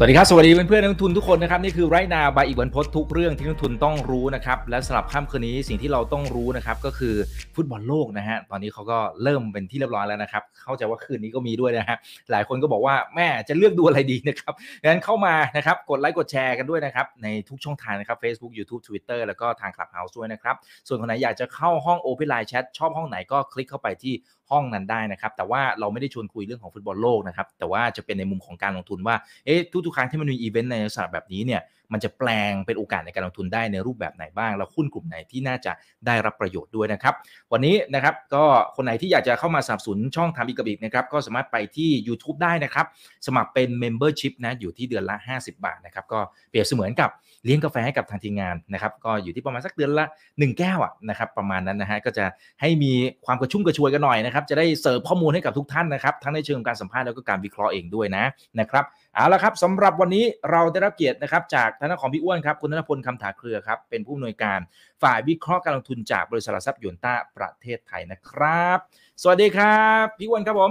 สวัสดีครับ สวัสดีเพื่อนเพื่อนนักลงทุนทุกคนนะครับ นี่คือไรนาบายอีกวันพดทุกเรื่องที่นักลงทุนต้องรู้นะครับ และสำหรับค่ำคืนนี้สิ่งที่เราต้องรู้นะครับ ก็คือฟุตบอลโลกนะฮะตอนนี้เขาก็เริ่มเป็นที่เรียบร้อยแล้วนะครับ เข้าใจว่าคืนนี้ก็มีด้วยนะฮะหลายคนก็บอกว่าแม่จะเลือกดูอะไรดีนะครับงั้นเข้ามานะครับกดไลค์กดแชร์กันด้วยนะครับ ในทุกช่องทางนะครับ Facebook YouTube Twitter แล้วก็ทาง Clubhouse ด้วยนะครับส่วนคนไหนอยากจะเข้าห้อง Open Line Chat ชอบห้องไหนก็คลิกเข้าไปที่ ห้องนั้นได้นะครับ แต่ว่าเราไม่ได้ชวนคุยเรื่องของฟุตบอลโลกนะครับ แต่ว่าจะเป็นในมุมของการลงทุนว่า เอ๊ะทุกๆครั้งที่มันมีอีเวนต์ในลักษณะแบบนี้เนี่ย มันจะแปลงเป็นโอกาสในการลงทุนได้ในรูปแบบไหนบ้าง แล้วหุ้นกลุ่มไหนที่น่าจะได้รับประโยชน์ด้วยนะครับ วันนี้นะครับก็คนไหนที่อยากจะเข้ามาสนับสนุนช่องทำอีกบอีกนะครับก็สามารถไปที่ YouTube ได้นะครับ สมัครเป็น Membership นะอยู่ที่เดือนละ 50 บาทนะครับก็เปรียบเสมือนกับเลี้ยงกาแฟให้กับทางทีมงานนะครับก็อยู่ที่ประมาณสักเดือนละ 1 แก้วอะนะครับประมาณนั้นนะฮะก็จะให้มีความกระชุ่มกระชวยกันหน่อยนะครับจะได้เสิร์ฟข้อมูลให้กับทุกท่านนะครับทั้งในเชิงการสัมภาษณ์แล้วก็การวิเคราะห์เองด้วยนะนะครับเอาละครับสำหรับวันนี้เราได้รับเกียรตินะครับจากทางด้านของพี่อ้วนครับคุณธนพลคำถาเครือครับเป็นผู้อำนวยการฝ่ายวิเคราะห์การลงทุนจากบริษัทหลักทรัพย์ยนต้าประเทศไทยนะครับ สวัสดีครับ พี่อ้วนครับผม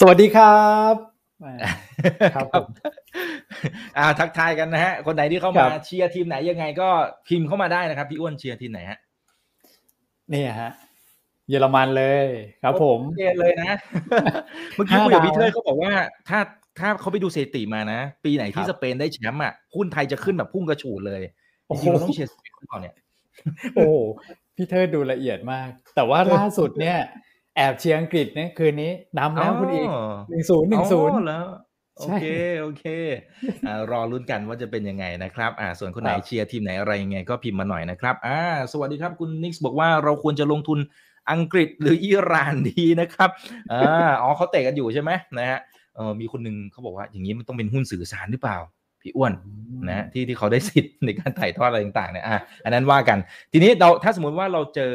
สวัสดีครับครับผมอ่าทักทายกันนะฮะ คนไหนที่เข้ามาเชียร์ทีมไหนยังไงก็พิมพ์เข้ามาได้นะครับ พี่อ้วนเชียร์ทีมไหนฮะนี่ฮะเยอรมันเลย ครับผมโอเคเลยนะ เมื่อกี้คุยกับพี่เทยเขาบอกว่า ถ้า ถ้าเขาไปดูสถิติมานะ ปีไหนที่สเปนได้แชมป์อะหุ้นไทยจะขึ้นแบบพุ่งกระฉูดเลยจริงๆเราต้องเชียร์สเปนก่อนเนี่ยโอ้พี่เทิดดูละเอียดมาก แต่ว่าล่าสุดเนี่ย แอบเชียร์อังกฤษเนี่ยคืนนี้นำแล้วคุณอีกหนึ่งศูนย์หนึ่งศูนย์แล้วโอเค โอเคอ่ารอลุ้นกันว่าจะเป็นยังไงนะครับอ่าส่วนคนไหนครับเชียร์ทีมไหนอะไรยังไงก็พิมพ์มาหน่อยนะครับอ่าสวัสดีครับคุณนิกส์บอกว่าเราควรจะลงทุนอังกฤษหรืออิหร่านดีนะครับอ่าอ๋อเขาเตะกันอยู่ใช่ไหมนะฮะ เออมีคนหนึงเขาบอกว่าอย่างนี้มันต้องเป็นหุ้นสื่อสารหรือเปล่าพี่อ้วนนะฮะที่ที่เขาได้สิทธิ์ในการถ่ายทอดอะไรต่างๆเนี่ยอะอันนั้นว่ากัน ทีนี้เราถ้าสมมติว่าเราเจอ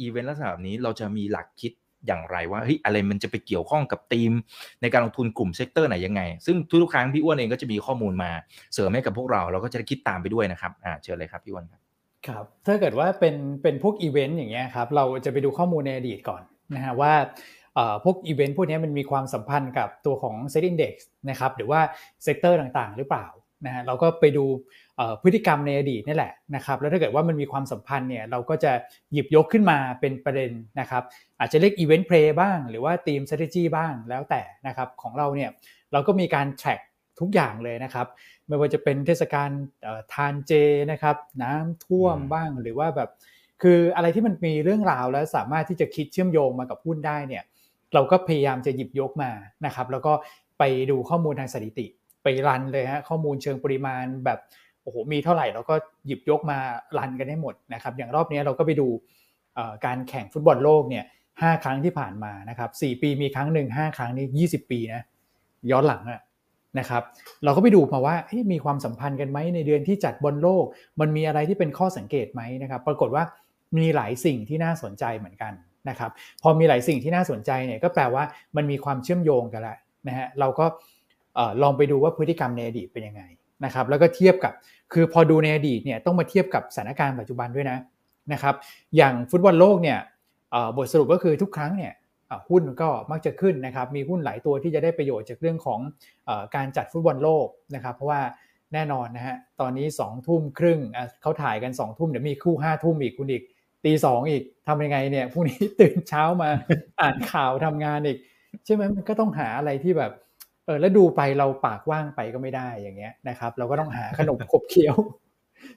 อีเวนต์ลักษณะแบบนี้เราจะมีหลักคิดอย่างไรว่าเฮ้ยอะไรมันจะไปเกี่ยวข้องกับธีม ในการลงทุนกลุ่ม sector ไหนยังไง ซึ่งทุกๆครั้งพี่อ้วนเองก็จะมีข้อมูลมาเสริมให้กับพวกเราเราก็จะได้คิดตามไปด้วยนะครับอ่าเชิญเลยครับพี่อ้วนครับครับถ้าเกิดว่าเป็นเป็นพวกอีเวนต์อย่างเงี้ยครับเราจะไปดูข้อมูลในอดีตก่อนนะฮะว่าเอ่อ พวกอีเวนต์พวกเนี้ยมันมีความสัมพันธ์กับตัวของ SET Index นะครับหรือว่า sector ต่างๆ หรือเปล่านะฮะเราก็ไปดูเอ่อพฤติกรรมในอดีตนี่แหละนะครับแล้วถ้าเกิดว่ามันมีความสัมพันธ์เนี่ยเราก็จะหยิบยกขึ้นมาเป็นประเด็นนะครับอาจจะเรียกอีเวนต์เพลย์บ้าง หรือว่าทีม strategy บ้างแล้วแต่นะครับของเราเนี่ยเราก็มีการ track ทุกอย่างเลยนะครับ ไม่ว่าจะเป็นเทศกาลเอ่อทานเจนะครับน้ำท่วมอืมบ้างหรือว่าแบบ คืออะไรที่มันมีเรื่องราวแล้วสามารถที่จะคิดเชื่อมโยงมากับหุ้นได้เนี่ย เราก็พยายามจะหยิบยกมานะครับแล้วก็ไปดูข้อมูลทางสถิติ ไปรันเลยฮะข้อมูลเชิงปริมาณแบบโอ้โหมีเท่าไหร่เราก็หยิบยกมารันกันให้หมดนะครับอย่างรอบนี้เราก็ไปดูการแข่งฟุตบอลโลกเนี่ยห้าครั้งที่ผ่านมานะครับสี่ปีมีครั้งหนึ่งห้าครั้งนี่ยี่สิบปีนะย้อนหลังอะนะครับเราก็ไปดูมาว่ามีความสัมพันธ์กันไหมในเดือนที่จัดบอลโลก มันมีอะไรที่เป็นข้อสังเกตไหมนะครับ ปรากฏว่ามีหลายสิ่งที่น่าสนใจเหมือนกัน นะครับพอมีหลายสิ่งที่น่าสนใจเนี่ยก็แปลว่ามันมีความเชื่อมโยงกันแล้วนะฮะเราก็ลองไปดูว่าพฤติกรรมในอดีตเป็นยังไงนะครับแล้วก็เทียบกับคือพอดูในอดีตเนี่ยต้องมาเทียบกับสถานการณ์ปัจจุบันด้วยนะนะครับอย่างฟุตบอลโลกเนี่ยบทสรุปก็คือทุกครั้งเนี่ยหุ้นก็มักจะขึ้นนะครับมีหุ้นหลายตัวที่จะได้ประโยชน์จากเรื่องของอการจัดฟุตบอลโลกนะครับเพราะว่าแน่นอนนะฮะตอนนี้2องทุ่มครึ่งเขาถ่ายกัน2องทุ่มเดี๋ยวมีคู่5้าทุ่มอีกคุณอีก ตีสองอีกทำยังไงเนี่ยพรุ่งนี้ตื่นเช้ามาอ่านข่าวทำงานอีกใช่ไหมมันก็ต้องหาอะไรที่แบบเออแล้วดูไปเราปากว่างไปก็ไม่ได้อย่างเงี้ยนะครับ เราก็ต้องหาขนมขบเคี้ยว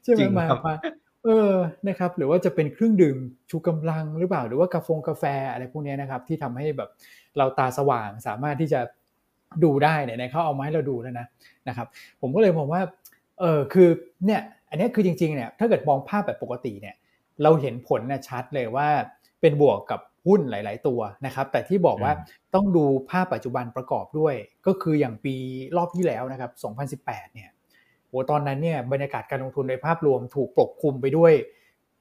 ใช่ไหมจริงมาครับมาเออนะครับ หรือว่าจะเป็นเครื่องดื่มชูกำลังหรือเปล่าหรือว่ากาแฟกาแฟอะไรพวกเนี้ยนะครับ ที่ทำให้แบบเราตาสว่างสามารถที่จะดูได้เนี่ยในเขาเอามาให้เราดูแล้วนะนะครับ ผมก็เลยมองว่าเออคือเนี่ยอันเนี้ยคือจริงๆเนี่ยถ้าเกิดมองภาพแบบปกติเนี่ย เราเห็นผลนะชัดเลยว่าเป็นบวกกับหุ้นหลาย ๆ ตัวนะครับ แต่ที่บอกว่าอืมต้องดูภาพปัจจุบันประกอบด้วย ก็คืออย่างปีรอบที่แล้วนะครับ 2018 เนี่ยโหตอนนั้นเนี่ยบรรยากาศการลงทุนในภาพรวมถูกปกคลุมไปด้วย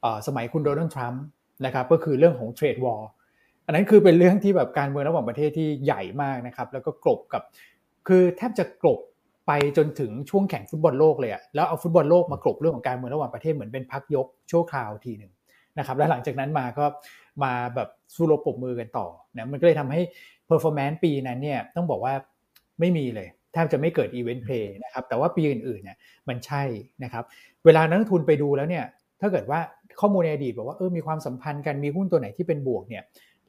เอ่อสมัยคุณโดนัลด์ทรัมป์นะครับ ก็คือเรื่องของ trade war อันนั้นคือเป็นเรื่องที่แบบการเมืองระหว่างประเทศที่ใหญ่มากนะครับ แล้วก็กลบกับ คือแทบจะกลบ ไปจนถึงช่วงแข่งฟุตบอลโลกเลยอะแล้วเอาฟุตบอลโลกมากลบเรื่องของการเมืองระหว่างประเทศเหมือนเป็นพักยกชั่วคราวทีหนึ่งนะครับแล้วหลังจากนั้นมาก็มาแบบสู้รบปรบมือกันต่อนะมันก็เลยทำให้ performance ปีนั้นเนี่ยต้องบอกว่าไม่มีเลยแทบจะไม่เกิด event play นะครับแต่ว่าปีอื่นๆเนี่ยมันใช่นะครับเวลานักลงทุนไปดูแล้วเนี่ยถ้าเกิดว่าข้อมูลในอดีตบอกว่าเออมีความสัมพันธ์กันมีหุ้นตัวไหนที่เป็นบวกเนี่ย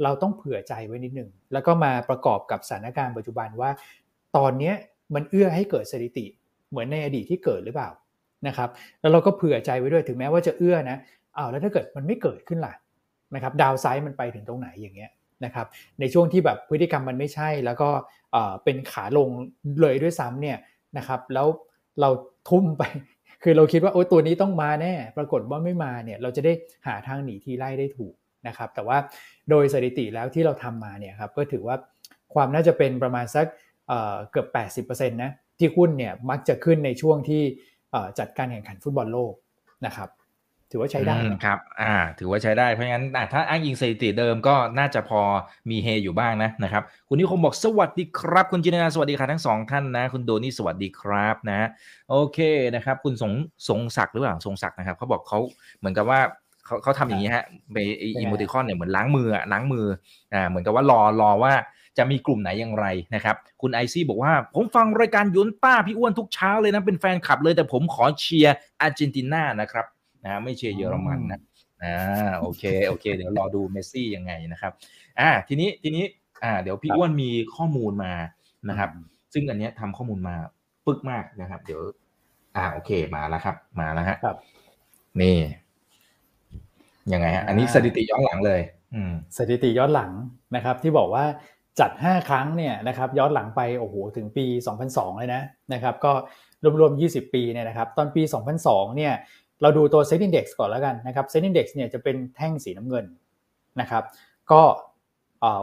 เราต้องเผื่อใจไว้นิดนึงแล้วก็มาประกอบกับสถานการณ์ปัจจุบันว่า ตอนนี้ มันเอื้อให้เกิดสถิติ เหมือนในอดีตที่เกิดหรือเปล่านะครับแล้วเราก็เผื่อใจไว้ด้วยถึงแม้ว่าจะเอื้อนะอ้าวแล้วถ้าเกิดมันไม่เกิดขึ้นล่ะนะครับดาวไซด์มันไปถึงตรงไหนอย่างเงี้ยนะครับในช่วงที่แบบพฤติกรรมมันไม่ใช่ แล้วก็เป็นขาลงเลยด้วยซ้ำเนี่ยนะครับแล้วเราทุ่มไป คือเราคิดว่าโอ้ตัวนี้ต้องมาแน่ ปรากฏว่าไม่มาเนี่ยเราจะได้หาทางหนีที่ไล่ได้ถูกนะครับแต่ว่าโดยสถิติแล้วที่เราทำมาเนี่ยครับก็ถือว่าความน่าจะเป็นประมาณสัก เกือบ 80%นะที่หุ้นเนี่ยมักจะขึ้นในช่วงที่จัดการแข่งขันฟุตบอลโลกนะครับถือว่าใช้ได้ครับ อ่า ถือว่าใช้ได้ เพราะงั้นถ้าอ้างอิงสถิติเดิมก็น่าจะพอมีเฮอยู่บ้างนะนะครับ คุณนิคมบอกสวัสดีครับ คุณจินนาสวัสดีครับทั้งสองท่านนะ คุณโดนี่สวัสดีครับนะ โอเคนะครับ คุณทรงทรงศักดิ์หรือเปล่าทรงศักดิ์นะครับเขาบอกเขาเหมือนกับว่าเขาเขาทำอย่างนี้ฮะไป emoticon เนี่ยเหมือนล้างมือล้างมืออ่าเหมือนกับว่ารอรอว่า จะมีกลุ่มไหนอย่างไรนะครับ คุณไอซี่บอกว่า ผมฟังรายการหยวนต้าพี่อ้วนทุกเช้าเลยนะ เป็นแฟนคลับเลยแต่ผมขอเชียร์อาร์เจนตินานะครับนะไม่เชียร์เยอรมันนะอ่าโอเคโอเค เดี๋ยวรอดูเมสซี่ยังไงนะครับอ่าทีนี้ทีนี้อ่าเดี๋ยวพี่อ้วนมีข้อมูลมานะครับ ซึ่งอันนี้ทำข้อมูลมาปึกมากนะครับ เดี๋ยว อ่าโอเคมาแล้วครับ มาแล้วฮะครับ นี่ยังไงฮะอันนี้สถิติย้อนหลังเลย อืมสถิติย้อนหลังนะครับ ที่บอกว่า จัด 5 ครั้งเนี่ยนะครับย้อนหลังไปโอ้โหถึงปี 2002 เลยนะนะครับก็รวมๆ 20 ปีเนี่ยนะครับตอนปี 2002 เนี่ยเราดูตัว Set Index ก่อนแล้วกันนะครับ Set Index เนี่ยจะเป็นแท่งสีน้ำเงินนะครับก็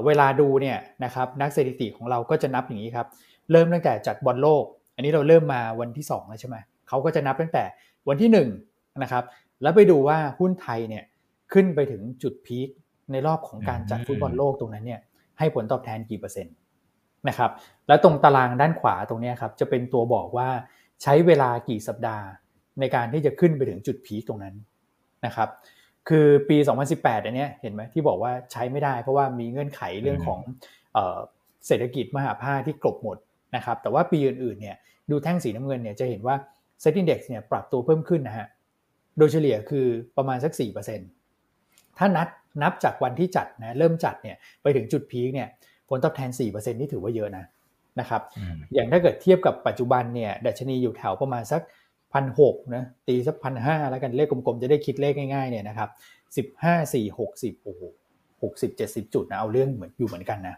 เวลาดูเนี่ยนะครับนักสถิติของเราก็จะนับอย่างนี้ครับเริ่มตั้งแต่จัดบอลโลก อันนี้เราเริ่มมาวันที่2แล้วใช่ไหมเขาก็จะนับตั้งแต่วันที่1นะครับแล้วไปดูว่าหุ้นไทยเนี่ยขึ้นไปถึงจุดพีคในรอบของการจัดฟุตบอลโลกตรงนั้นเนี่ย ให้ผลตอบแทนกี่เปอร์เซ็นต์นะครับ แล้วตรงตารางด้านขวาตรงนี้ครับจะเป็นตัวบอกว่าใช้เวลากี่สัปดาห์ ในการที่จะขึ้นไปถึงจุดพีคตรงนั้นนะครับคือปี 2018อันนี้เห็นไหมที่บอกว่าใช้ไม่ได้ เพราะว่ามีเงื่อนไขเรื่องของเศรษฐกิจมหาภาคที่กลบหมดนะครับแต่ว่าปีอื่นๆเนี่ยดูแท่งสีน้ำเงินเนี่ยจะเห็นว่า Set Index เนี่ยปรับตัวเพิ่มขึ้นนะฮะโดยเฉลี่ยคือประมาณสัก 4%ถ้านัด นับจากวันที่จัดนะเริ่มจัดเนี่ยไปถึงจุดพีคเนี่ยผลตอบแทน 4%นี่ถือว่าเยอะนะนะครับอย่างถ้าเกิดเทียบกับปัจจุบันเนี่ยดัชนีอยู่แถวประมาณสักพันหกนะตีสักพันห้าแล้วกันเลขกลมๆ จะได้คิดเลขง่ายๆเนี่ยนะครับสิบห้าสี่หกสิบโอ้โหหกสิบเจ็ดสิบจุดนะเอาเรื่องเหมือนอยู่เหมือนกันนะ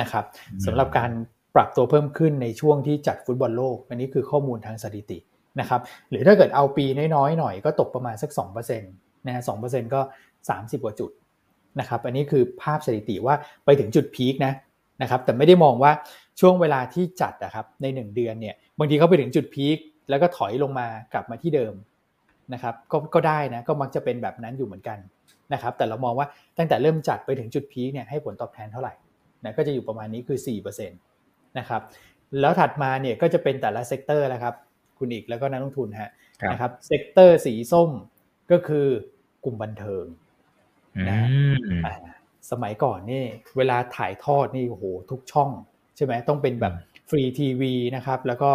นะครับสำหรับการปรับตัวเพิ่มขึ้นในช่วงที่จัดฟุตบอลโลก อันนี้คือข้อมูลทางสถิตินะครับหรือถ้าเกิดเอาปีน้อยๆหน่อยก็ตกประมาณสัก2%นะฮะสองเปอร์เซ็นต์ก็ 30 กว่าจุด นะครับอันนี้คือภาพสถิติว่าไปถึงจุดพีคนะนะครับแต่ไม่ได้มองว่าช่วงเวลาที่จัดนะครับใน 1 เดือนเนี่ยบางทีเขาไปถึงจุด peak แล้วก็ถอยลงมากลับมาที่เดิมนะครับก็ก็ได้นะก็มักจะเป็นแบบนั้นอยู่เหมือนกันนะครับแต่เรามองว่าตั้งแต่เริ่มจัดไปถึงจุด peak เนี่ยให้ผลตอบแทนเท่าไหร่นะก็จะอยู่ประมาณนี้คือ4%นะครับแล้วถัดมาเนี่ยก็จะเป็นแต่ละ sector แล้วครับคุณอีกแล้วก็นักลงทุนฮะนะครับ sector สีส้มก็คือกลุ่มบันเทิง นะสมัยก่อนนี่เวลาถ่ายทอดนี่โอ้โหทุกช่อง ใช่ไหมต้องเป็นแบบฟรีทีวีนะครับ แล้วก็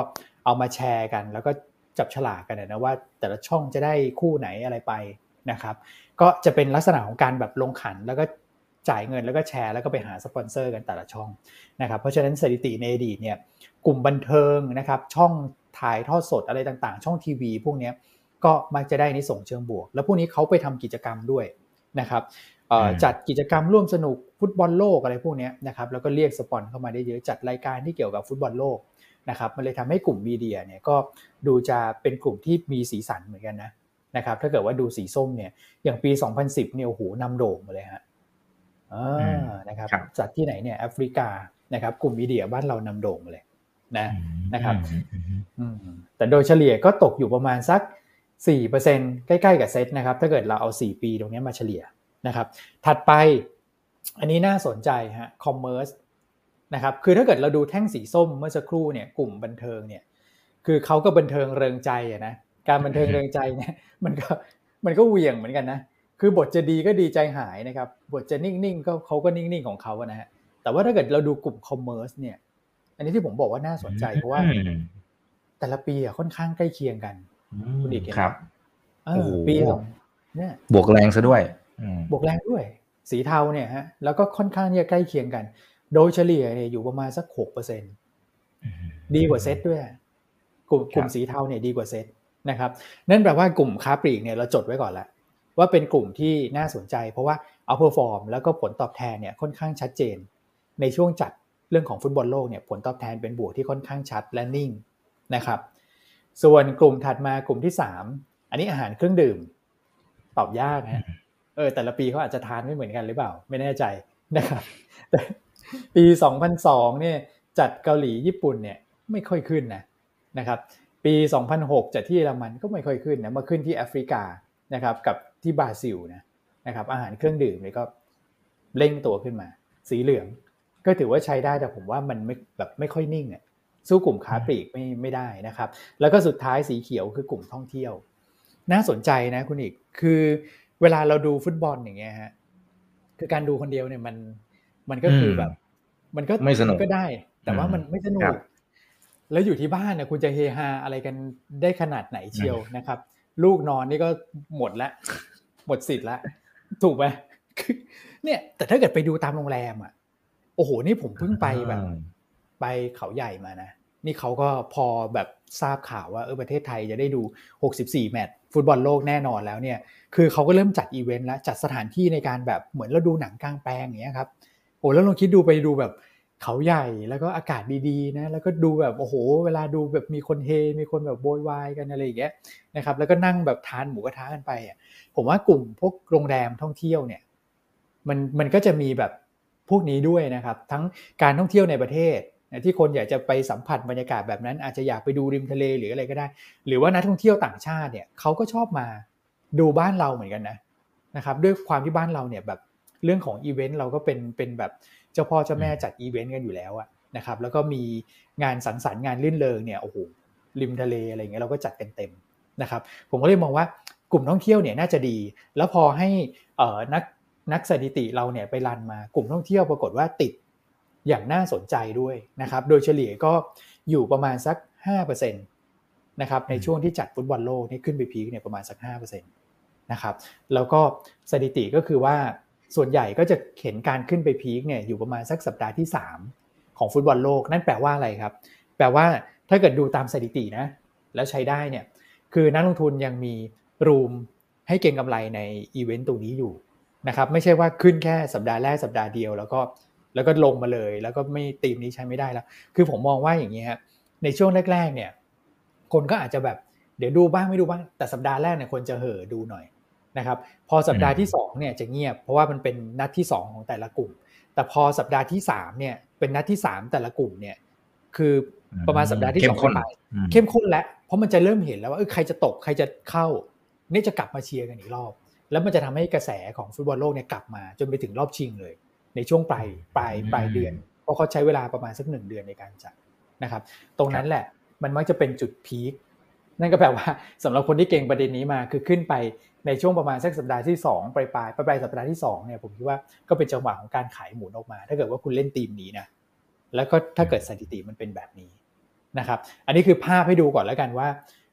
เอามาแชร์กัน แล้วก็จับฉลากกันนะว่า แต่ละช่องจะได้คู่ไหนอะไรไปนะครับ ก็จะเป็นลักษณะของการแบบลงขันแล้วก็จ่ายเงินแล้วก็แชร์แล้วก็ไปหาสปอนเซอร์กันแต่ละช่องนะครับเพราะฉะนั้นสถิติในอดีตเนี่ยกลุ่มบันเทิงนะครับช่องถ่ายทอดสดอะไรต่างๆ ช่องทีวี พวกนี้ก็มักจะได้นิส่งเชิงบวก แล้วพวกนี้เขาไปทำกิจกรรมด้วย นะครับจัดกิจกรรมร่วมสนุกฟุตบอลโลกอะไรพวกนี้นะครับแล้วก็เรียกสปอนเข้ามาได้เยอะจัดรายการที่เกี่ยวกับฟุตบอลโลกนะครับมันเลยทำให้กลุ่มมีเดียเนี่ยก็ดูจะเป็นกลุ่มที่มีสีสันเหมือนกันนะนะครับถ้าเกิดว่าดูสีส้มเนี่ยอย่างปี 2010เนี่ยโอ้โหนำโด่งมาเลยฮะนะครับจัดที่ไหนเนี่ยแอฟริกานะครับกลุ่มมีเดียบ้านเรานำโด่งมาเลยนะนะครับแต่โดยเฉลี่ยก็ตกอยู่ประมาณสัก 4%ใกล้ๆกับเซตนะครับ ถ้าเกิดเราเอา 4 ปีตรงนี้มาเฉลี่ยนะครับ ถัดไปอันนี้น่าสนใจฮะคอมเมอร์สนะครับ คือถ้าเกิดเราดูแท่งสีส้มเมื่อสักครู่เนี่ยกลุ่มบันเทิงเนี่ย คือเขาก็บันเทิงเริงใจอะนะ การบันเทิงเริงใจเนี่ยมันก็มันก็เวียงเหมือนกันนะ คือบทจะดีก็ดีใจหายนะครับ บทจะนิ่งๆก็เขาก็นิ่งๆของเขาอะนะฮะ แต่ว่าถ้าเกิดเราดูกลุ่มคอมเมอร์สเนี่ย อันนี้ที่ผมบอกว่าน่าสนใจเพราะว่า แต่ละปีอะค่อนข้างใกล้เคียงกัน คุณอีกเห็นไหมครับเอโอ้โหปีสองเนี่ยบวกแรงซะด้วยอืมบวกแรงด้วย สีเทาเนี่ยฮะแล้วก็ค่อนข้างเนี่ยใกล้เคียงกัน โดยเฉลี่ยเนี่ยอยู่ประมาณสักหกเปอร์เซ็นต์ดีกว่าเซตด้วย กลุ่มครับกลุ่มสีเทาเนี่ยดีกว่าเซตนะครับนั่นแปลว่ากลุ่มค้าปลีกเนี่ยเราจดไว้ก่อนละว่าเป็นกลุ่มที่น่าสนใจ เพราะว่า outperform แล้วก็ผลตอบแทนเนี่ยค่อนข้างชัดเจน ในช่วงจัดเรื่องของฟุตบอลโลกเนี่ยผลตอบแทนเป็นบวกที่ค่อนข้างชัดและนิ่งนะครับ ส่วนกลุ่มถัดมากลุ่มที่สามอันนี้อาหารเครื่องดื่ม ตอบยากฮะเออ แต่ละปีเขาอาจจะทานไม่เหมือนกันหรือเปล่า ไม่แน่ใจนะครับแต่ปี2002เนี่ยจัดเกาหลีญี่ปุ่นเนี่ยไม่ค่อยขึ้นนะนะครับปี 2006จัดที่เยอรมันก็ไม่ค่อยขึ้นนะมาขึ้นที่แอฟริกานะครับกับที่บราซิลนะนะครับอาหารเครื่องดื่มเนี่ยก็เร่งตัวขึ้นมา สีเหลือง ก็ถือว่าใช้ได้แต่ผมว่ามันไม่แบบไม่ค่อยนิ่งอะ สู้กลุ่มค้าปลีกไม่ไม่ได้นะครับ แล้วก็สุดท้ายสีเขียวคือกลุ่มท่องเที่ยว น่าสนใจนะคุณอีกคือเวลาเราดูฟุตบอลอย่างเงี้ยฮะคือการดูคนเดียวเนี่ยมันมันก็คืออมแบบ มันก็ไม่สนุกก็ได้ แต่ว่าอืมมันไม่สนุครักบแล้วอยู่ที่บ้านเนี่ยคุณจะเฮฮาอะไรกันได้ขนาดไหนเชียวนะครับ ลูกนอนนี่ก็หมดละหมดสิทธิ์ละถูกไหมคือเนี่ยแต่ถ้าเกิดไปดูตามโรงแรมอะโอ้โหนี่ผมเพิ่งไปแบบอ่าไปเขาใหญ่มานะ นี่เขาก็พอแบบทราบข่าวว่าเออประเทศไทยจะได้ดู 64 แมตช์ฟุตบอลโลกแน่นอนแล้วเนี่ย คือเขาก็เริ่มจัดอีเวนต์แล้ว จัดสถานที่ในการแบบเหมือนเราดูหนังกลางแปลงอย่างเงี้ยครับโอ้แล้วลองคิดดูไปดูแบบเขาใหญ่แล้วก็อากาศดีๆนะแล้วก็ดูแบบโอ้โห เวลาดูแบบมีคนเฮ มีคนแบบโวยวายกันอะไรอย่างเงี้ยนะครับแล้วก็นั่งแบบทานหมูกระทะกันไปอะผมว่ากลุ่มพวกโรงแรมท่องเที่ยวเนี่ยมันมันก็จะมีแบบพวกนี้ด้วยนะครับ ทั้งการท่องเที่ยวในประเทศ ที่คนอยากจะไปสัมผัสบรรยากาศแบบนั้น อาจจะอยากไปดูริมทะเลหรืออะไรก็ได้ หรือว่านักท่องเที่ยวต่างชาติเนี่ยเขาก็ชอบมาดูบ้านเราเหมือนกันนะนะครับด้วยความที่บ้านเราเนี่ยแบบเรื่องของอีเวนต์เราก็เป็นเป็นแบบเจ้าพ่อเจ้าแม่จัดอีเวนต์กันอยู่แล้วอะนะครับแล้วก็มีงานสังสรรค์งานรื่นเริงเนี่ยโอ้โหริมทะเลอะไรเงี้ยเราก็จัดเต็มนะครับผมก็เลยมองว่ากลุ่มท่องเที่ยวเนี่ยน่าจะดี แล้วพอให้เออนักนักสถิติเราเนี่ยไป run มากลุ่มท่องเที่ยวปรากฏว่าติด อย่างน่าสนใจด้วยนะครับ โดยเฉลี่ยก็อยู่ประมาณสัก 5%นะครับในช่วงที่จัดฟุตบอลโลกนี่ขึ้นไป peak เนี่ยประมาณสัก 5%นะครับแล้วก็สถิติก็คือว่าส่วนใหญ่ก็จะเห็นการขึ้นไปพีคเนี่ยอยู่ประมาณสักสัปดาห์ที่ 3 ของฟุตบอลโลก นั่นแปลว่าอะไรครับ แปลว่าถ้าเกิดดูตามสถิตินะ แล้วใช้ได้เนี่ยคือนักลงทุนยังมีรูมให้เก็งกำไรในอีเวนต์ตรงนี้อยู่นะครับไม่ใช่ว่าขึ้นแค่สัปดาห์แรกสัปดาห์เดียว แล้วก็ แล้วก็ลงมาเลย แล้วก็ไม่ตีมนี้ใช้ไม่ได้แล้ว คือผมมองว่าอย่างนี้ฮะในช่วงแรก ๆ เนี่ย คนก็อาจจะแบบเดี๋ยวดูบ้างไม่ดูบ้างแต่สัปดาห์แรกเนี่ยคนจะเห่อดูหน่อยนะครับ พอสัปดาห์ที่2เนี่ยจะเงียบเพราะว่ามันเป็นนัดที่ 2 ของแต่ละกลุ่ม แต่พอสัปดาห์ที่3เนี่ยเป็นนัดที่ 3 แต่ละกลุ่มเนี่ยคือประมาณสัปดาห์ที่เข้สมองข้นไปอืมเข้มข้นแล้วเพราะมันจะเริ่มเห็นแล้วว่าเออใครจะตกใครจะเข้านี่จะกลับมาเชียร์กันอีกรอบ แล้วมันจะทำให้กระแสของฟุตบอลโลกเนี่ยกลับมาจนไปถึงรอบชิงเลย ในช่วงปลายปลายปลายเดือน เพราะเขาใช้เวลาประมาณสักหนึ่งเดือนในการจัดนะครับ ตรงนั้นแหละมันมักจะเป็นจุดพีคนั่นก็แปลว่าสำหรับคนที่เก่งประเด็นนี้มาคือขึ้นไปในช่วงประมาณสักสัปดาห์ที่2ปลายปลายปลายปลายสัปดาห์ที่2เนี่ยผมคิดว่าก็เป็นจังหวะของการขายหมุนออกมา ถ้าเกิดว่าคุณเล่นทีมนี้นะแล้วก็ถ้าเกิดสถิติมันเป็นแบบนี้นะครับ อันนี้คือภาพให้ดูก่อนแล้วกันว่า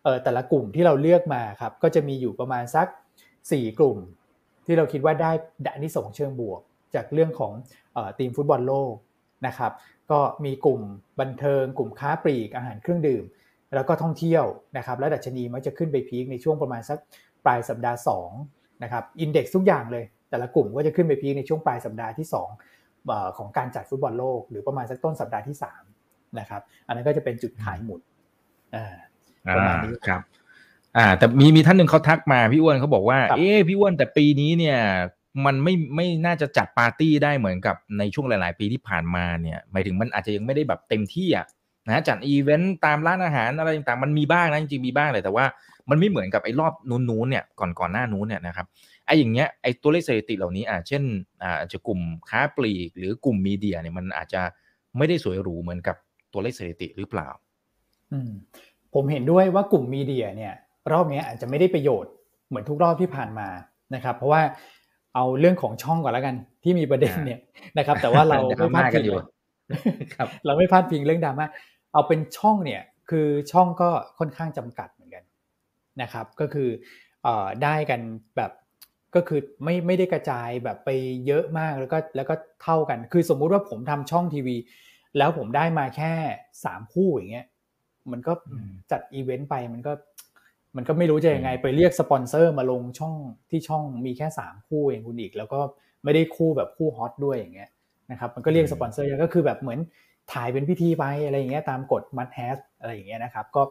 เออแต่ละกลุ่มที่เราเลือกมาครับก็จะมีอยู่ประมาณสัก 4 กลุ่ม ที่เราคิดว่าได้อานิสงส์เชิงบวก จากเรื่องของเออทีมฟุตบอลโลกนะครับ ก็มีกลุ่มบันเทิง กลุ่มค้าปลีกอาหารเครื่องดื่ม แล้วก็ท่องเที่ยวนะครับและดัชนีมักจะขึ้นไป peak ในช่วงประมาณสักปลายสัปดาห์2นะครับ index ทุกอย่างเลย แต่ละกลุ่มก็จะขึ้นไป peak ในช่วงปลายสัปดาห์ที่2เอ่อของการจัดฟุตบอลโลก หรือประมาณสักต้นสัปดาห์ที่3นะครับอันนั้นก็จะเป็นจุดขายหุ้นอ่าประมาณนี้อ่ครับอ่าแต่มีมีท่านหนึ่งเขาทักมาพี่อ้วนเขาบอกว่าครับเอ๊ะพี่อ้วนแต่ปีนี้เนี่ย มันไม่ไม่น่าจะจัดปาร์ตี้ได้เหมือนกับในช่วงหลาย ๆ ปีที่ผ่านมาเนี่ยหมายถึงมันอาจจะยังไม่ได้แบบเต็มที่อะนะจัดอีเวนต์ตามร้านอาหารอะไรต่างๆมันมีบ้างนะจริงๆมีบ้างเลยแต่ว่ามันไม่เหมือนกับไอ้รอบนู้นๆเนี่ยก่อนก่อนหน้านู้นเนี่ยนะครับไอ้อย่างเงี้ยไอ้ตัวเลขสถิติเหล่านี้อ่าเช่นอ่าจะกลุ่มค้าปลีก หรือกลุ่มมีเดียเนี่ยมันอาจจะไม่ได้สวยหรูเหมือนกับตัวเลขสถิติหรือเปล่าอืมผมเห็นด้วยว่ากลุ่มมีเดียเนี่ยรอบเนี้ยอาจจะไม่ได้ประโยชน์เหมือนทุกรอบที่ผ่านมานะครับ เพราะว่า เอาเรื่องของช่องก่อนแล้วกัน ที่มีประเด็นเนี่ยนะครับ แต่ว่าเราไม่พลาดพิงครับเราไม่พลาดพิงเรื่องดราม่าเอาเป็นช่องเนี่ยคือช่องก็ค่อนข้างจำกัดเหมือนกันนะครับ ก็คือเอ่อได้กันแบบก็คือไม่ไม่ได้กระจายแบบไปเยอะมากแล้วก็แล้วก็เท่ากัน คือสมมุติว่าผมทำช่องทีวี แล้วผมได้มาแค่สามคู่อย่างเงี้ยมันก็จัดอีเวนต์ไปมันก็ มันก็ไม่รู้จะยังไงไปเรียกสปอนเซอร์มาลงช่องที่ช่องมีแค่สามคู่เองคุณอีก แล้วก็ไม่ได้คู่แบบคู่ฮอตด้วยอย่างเงี้ยนะครับมันก็เรียกสปอนเซอร์ก็คือแบบเหมือนถ่ายเป็นพิธีไปอะไรอย่างเงี้ยตามกฎ Must Have อะไรอย่างเงี้ยนะครับก็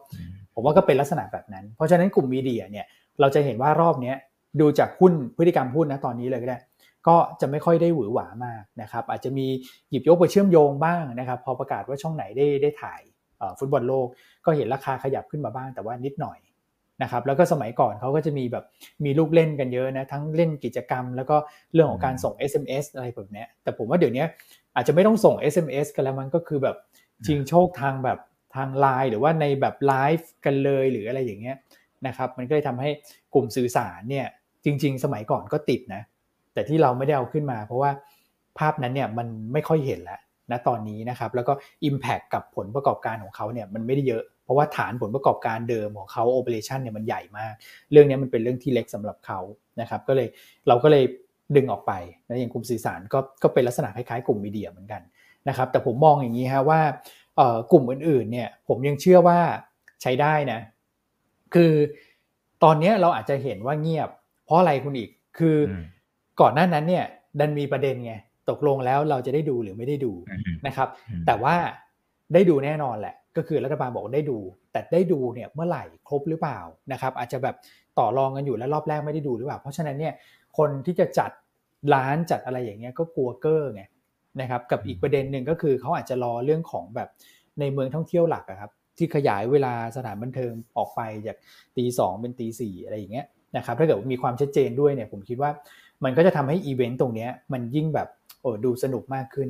ผมว่าก็เป็นลักษณะแบบนั้น เพราะฉะนั้นกลุ่ม media เนี่ยเราจะเห็นว่ารอบเนี้ยดูจากหุ้นพฤติกรรมหุ้นนะตอนนี้เลยก็ได้ ก็จะไม่ค่อยได้หวือหวามากนะครับอาจจะมีหยิบยกไปเชื่อมโยงบ้างนะครับพอประกาศว่าช่องไหนได้ได้ถ่ายฟุตบอลโลก ก็เห็นราคาขยับขึ้นมาบ้างแต่ว่านิดหน่อย นะครับแล้วก็สมัยก่อนเขาก็จะมีแบบมีลูกเล่นกันเยอะนะทั้งเล่นกิจกรรม แล้วก็เรื่องของการส่ง SMS อะไรแบบนี้แต่ผมว่าเดี๋ยวนี้อาจจะไม่ต้องส่ง SMS กันแล้วมันก็คือแบบชิงโชคทางแบบทางไลน์หรือว่าในแบบไลฟ์กันเลยหรืออะไรอย่างเงี้ยนะครับมันก็เลยทำให้กลุ่มสื่อสารเนี่ยจริง ๆ สมัยก่อนก็ติดนะแต่ที่เราไม่ได้เอาขึ้นมา เพราะว่าภาพนั้นเนี่ยมันไม่ค่อยเห็นแล้วนะตอนนี้นะครับแล้วก็ Impact กับผลประกอบการของเขาเนี่ยมันไม่ได้เยอะ เพราะว่าฐานผลประกอบการเดิมของเขาโอเปอเรชันเนี่ยมันใหญ่มาก เรื่องนี้มันเป็นเรื่องที่เล็กสำหรับเขานะครับก็เลยเราก็เลยดึงออกไปนะอย่างกลุ่มสื่อสารก็ก็เป็นลักษณะคล้ายๆ กลุ่มมีเดียเหมือนกันนะครับแต่ผมมองอย่างนี้ฮะว่ากลุ่มอื่นๆเนี่ยผมยังเชื่อว่าใช้ได้นะ คือตอนนี้เราอาจจะเห็นว่าเงียบ เพราะอะไรคุณอีกคือก่อนหน้านั้นเนี่ยดันมีประเด็นไงตกลงแล้วเราจะได้ดูหรือไม่ได้ดูนะครับ แต่ว่าได้ดูแน่นอนแหละ ก็คือรัฐบาลบอกได้ดู แต่ได้ดูเนี่ยเมื่อไหร่ครบหรือเปล่านะครับ อาจจะแบบต่อรองกันอยู่แล้วรอบแรกไม่ได้ดูหรือเปล่า เพราะฉะนั้นเนี่ยคนที่จะจัดร้านจัดอะไรอย่างเงี้ยก็กลัวเกอร์ไงนะครับกับอีกประเด็นหนึ่งก็คือเขาอาจจะรอเรื่องของแบบในเมืองท่องเที่ยวหลักครับที่ขยายเวลาสถานบันเทิงออกไปจากตีสองเป็นตีสี่อะไรอย่างเงี้ยนะครับถ้าเกิดมีความชัดเจนด้วยเนี่ยผมคิดว่ามันก็จะทำให้อีเวนต์ตรงนี้มันยิ่งแบบโอ้ดูสนุกมากขึ้น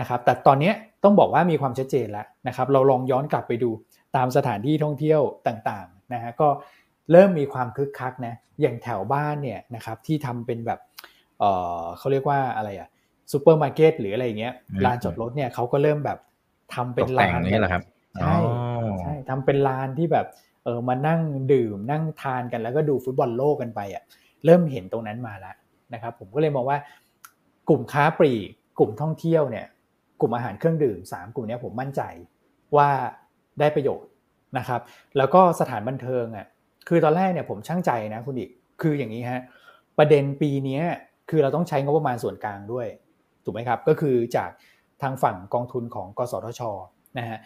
นะครับแต่ตอนนี้ต้องบอกว่ามีความชัดเจนแล้วนะครับเราลองย้อนกลับไปดูตามสถานที่ท่องเที่ยวต่างๆนะฮะก็เริ่มมีความคึกคักนะอย่างแถวบ้านเนี่ยนะครับที่ทำเป็นแบบเออเขาเรียกว่าอะไรอะซูเปอร์มาร์เก็ตหรืออะไรเงี้ยลานจอดรถเนี่ยเขาก็เริ่มแบบทำเป็นลานนี่แหละครับใช่ใช่ทำเป็นลานที่แบบเออมานั่งดื่มนั่งทานกันแล้วก็ดูฟุตบอลโลกกันไปอะเริ่มเห็นตรงนั้นมาแล้วนะครับผมก็เลยมองว่ากลุ่มค้าปลีกกลุ่มท่องเที่ยวเนี่ย กลุ่มอาหารเครื่องดื่ม 3 กลุ่มนี้ผมมั่นใจว่าได้ประโยชน์นะครับ แล้วก็สถานบันเทิงอะคือตอนแรกเนี่ยผมช่างใจนะคุณอีกคืออย่างนี้ฮะประเด็นปีนี้คือเราต้องใช้งบประมาณส่วนกลางด้วยถูกไหมครับก็คือจากทางฝั่งกองทุนของกสทชนะฮะ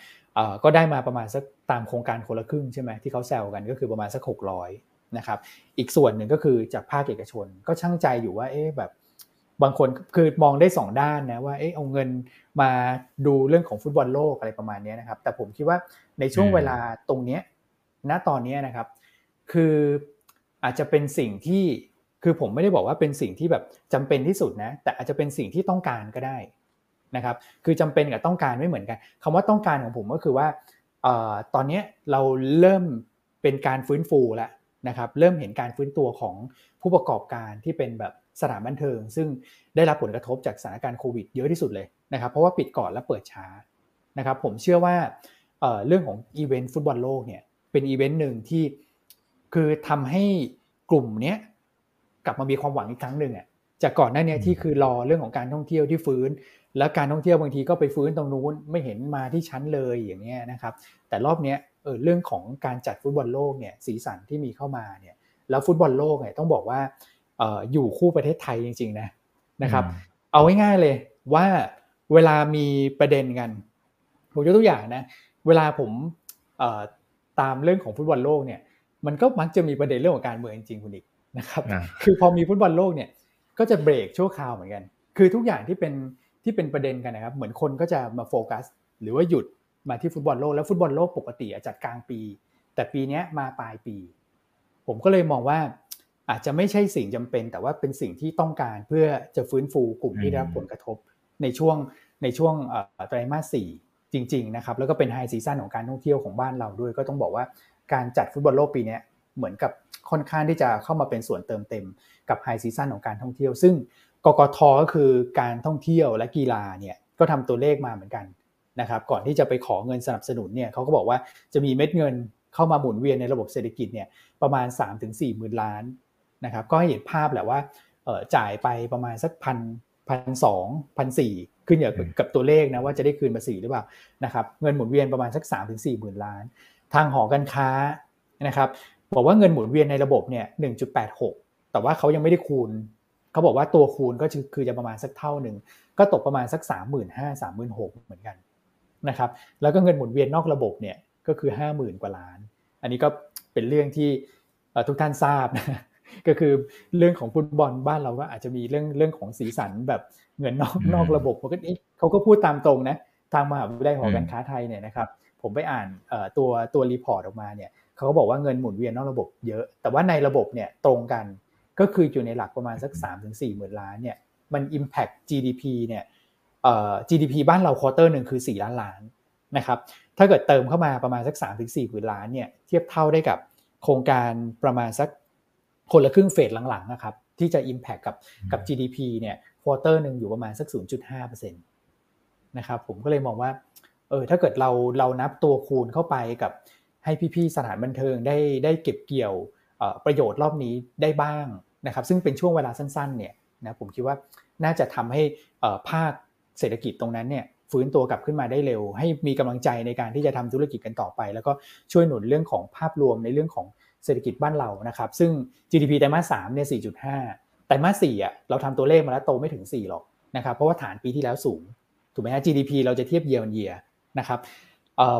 ก็ได้มาประมาณสักตามโครงการคนละครึ่งใช่ไหมที่เขาแซวกันก็คือประมาณสัก 600นะครับอีกส่วนหนึ่งก็คือจากภาคเอกชนก็ช่างใจอยู่ว่าเอ๊ะแบบบางคนคือมองได้ 2 ด้านนะว่าเอ๊ะเอาเงิน มาดูเรื่องของฟุตบอลโลกอะไรประมาณนี้นะครับ แต่ผมคิดว่าในช่วงเวลาตรงนี้ณตอนนี้นะครับ คืออาจจะเป็นสิ่งที่คือผมไม่ได้บอกว่าเป็นสิ่งที่แบบจำเป็นที่สุดนะ แต่อาจจะเป็นสิ่งที่ต้องการก็ได้นะครับ คือจำเป็นกับต้องการไม่เหมือนกันคำว่าต้องการของผมก็คือว่าตอนนี้เราเริ่มเป็นการฟื้นฟูแล้วนะครับ เริ่มเห็นการฟื้นตัวของผู้ประกอบการที่เป็นแบบสถานบันเทิง ซึ่งได้รับผลกระทบจากสถานการณ์โควิดเยอะที่สุดเลย นะครับเพราะว่าปิดก่อนแล้วเปิดช้านะครับผมเชื่อว่าเรื่องของอีเวนต์ฟุตบอลโลกเนี่ยเป็นอีเวนต์หนึ่งที่คือทำให้กลุ่มนี้กลับมามีความหวังอีกครั้งหนึ่งอะจากก่อนหน้านี้ที่คือรอเรื่องของการท่องเที่ยวที่ฟื้น แล้วการท่องเที่ยวบางทีก็ไปฟื้นตรงนู้นไม่เห็นมาที่ชั้นเลยอย่างเงี้ยนะครับแต่รอบนี้เออเรื่องของการจัดฟุตบอลโลกเนี่ยสีสันที่มีเข้ามาเนี่ยแล้วฟุตบอลโลกเนี่ยต้องบอกว่าเอออยู่คู่ประเทศไทยจริงๆนะนะครับ เอาง่ายๆเลยว่า เวลามีประเด็นกันผมยกตัวอย่างนะเวลาผมตามเรื่องของฟุตบอลโลกเนี่ย มันก็มักจะมีประเด็นเรื่องของการเมืองจริงๆคุณอีกนะครับ คือพอมีฟุตบอลโลกเนี่ยก็จะเบรกชั่วคราวเหมือนกัน คือทุกอย่างที่เป็นที่เป็นประเด็นกันนะครับ เหมือนคนก็จะมาโฟกัส หรือว่าหยุดมาที่ฟุตบอลโลกแล้วฟุตบอลโลกปกติจัดกลางปี แต่ปีนี้มาปลายปี ผมก็เลยมองว่าอาจจะไม่ใช่สิ่งจำเป็น แต่ว่าเป็นสิ่งที่ต้องการเพื่อจะฟื้นฟูกลุ่มที่ได้รับผลกระทบ ในช่วงในช่วงไตรมาสสี่จริงๆนะครับแล้วก็เป็น high season ของการท่องเที่ยวของบ้านเราด้วย ก็ต้องบอกว่าการจัดฟุตบอลโลกปีนี้เหมือนกับค่อนข้างที่จะเข้ามาเป็นส่วนเติมเต็มกับ high season ของการท่องเที่ยว ซึ่งกกทก็คือการท่องเที่ยวและกีฬาเนี่ยก็ทำตัวเลขมาเหมือนกันนะครับก่อนที่จะไปขอเงินสนับสนุนเนี่ยเขาก็บอกว่าจะมีเม็ดเงินเข้ามาหมุนเวียนในระบบเศรษฐกิจเนี่ยประมาณ 3-4หมื่นล้านนะครับก็ให้เห็นภาพแหละว่าจ่ายไปประมาณสักพัน พันสองพันสี่ขึ้นอยู่กับตัวเลขนะว่าจะได้คืนภาษีหรือเปล่านะครับเงินหมุนเวียนประมาณสัก3าถึงสี่หมื่นล้าน ทางหอการค้านะครับบอกว่าเงินหมุนเวียนในระบบเนี่ยหนึ่งจุดแปดหกแต่ว่าเขายังไม่ได้คูณเขาบอกว่าตัวคูณก็คือจะประมาณสักเท่าหนึ่งก็ตกประมาณสักสามหมื่นห้าสามหมื่นหกเหมือนกันนะครับแล้วก็เงินหมุนเวียนนอกระบบเนี่ยก็คือห้าหมื่นกว่าล้าน อันนี้ก็เป็นเรื่องที่ทุกท่านทราบนะ ก็คือเรื่องของฟุตบอลบ้านเราก็อาจจะมีเรื่องเรื่องของสีสันแบบเงินนอกนอกระบบเขาก็เขาก็พูดตามตรงนะทางมหาวิทยาลัยหอการค้าไทยเนี่ยนะครับผมไปอ่านตัวตัว report ออกมาเนี่ยเขาก็บอกว่าเงินหมุนเวียนนอกระบบเยอะ แต่ว่าในระบบเนี่ยตรงกันก็คืออยู่ในหลักประมาณสักสามถึงสี่หมื่นล้านเนี่ยมัน impact GDP เนี่ย GDP บ้านเรา quarter หนึ่งคือ 4 ล้านล้านนะครับถ้าเกิดเติมเข้ามาประมาณสัก3-4ถึงสี่หมื่นล้านเนี่ยเทียบเท่าได้กับโครงการประมาณสัก คนละครึ่งเฟสหลังๆนะครับที่จะ Impact กับกับ GDP เนี่ย quarter หนึ่งอยู่ประมาณสัก 0.5%นะครับผมก็เลยมองว่าเออถ้าเกิดเราเรานับตัวคูณเข้าไปกับให้พี่ๆสถานบันเทิงได้ได้เก็บเกี่ยวประโยชน์รอบนี้ได้บ้างนะครับซึ่งเป็นช่วงเวลาสั้นๆเนี่ยนะผมคิดว่าน่าจะทำให้ภาคเศรษฐกิจตรงนั้นเนี่ยฟื้นตัวกลับขึ้นมาได้เร็ว ให้มีกำลังใจในการที่จะทำธุรกิจกันต่อไป แล้วก็ช่วยหนุนเรื่องของภาพรวมในเรื่องของ เศรษฐกิจบ้านเรานะครับ ซึ่ง GDP ไตรมาสสามเนี่ย4.5 ไตรมาสสี่อะเราทำตัวเลขมาแล้วโตไม่ถึง 4 หรอกนะครับ เพราะว่าฐานปีที่แล้วสูง ถูกไหมฮะ GDP เราจะเทียบเยียร์เยียนะครับ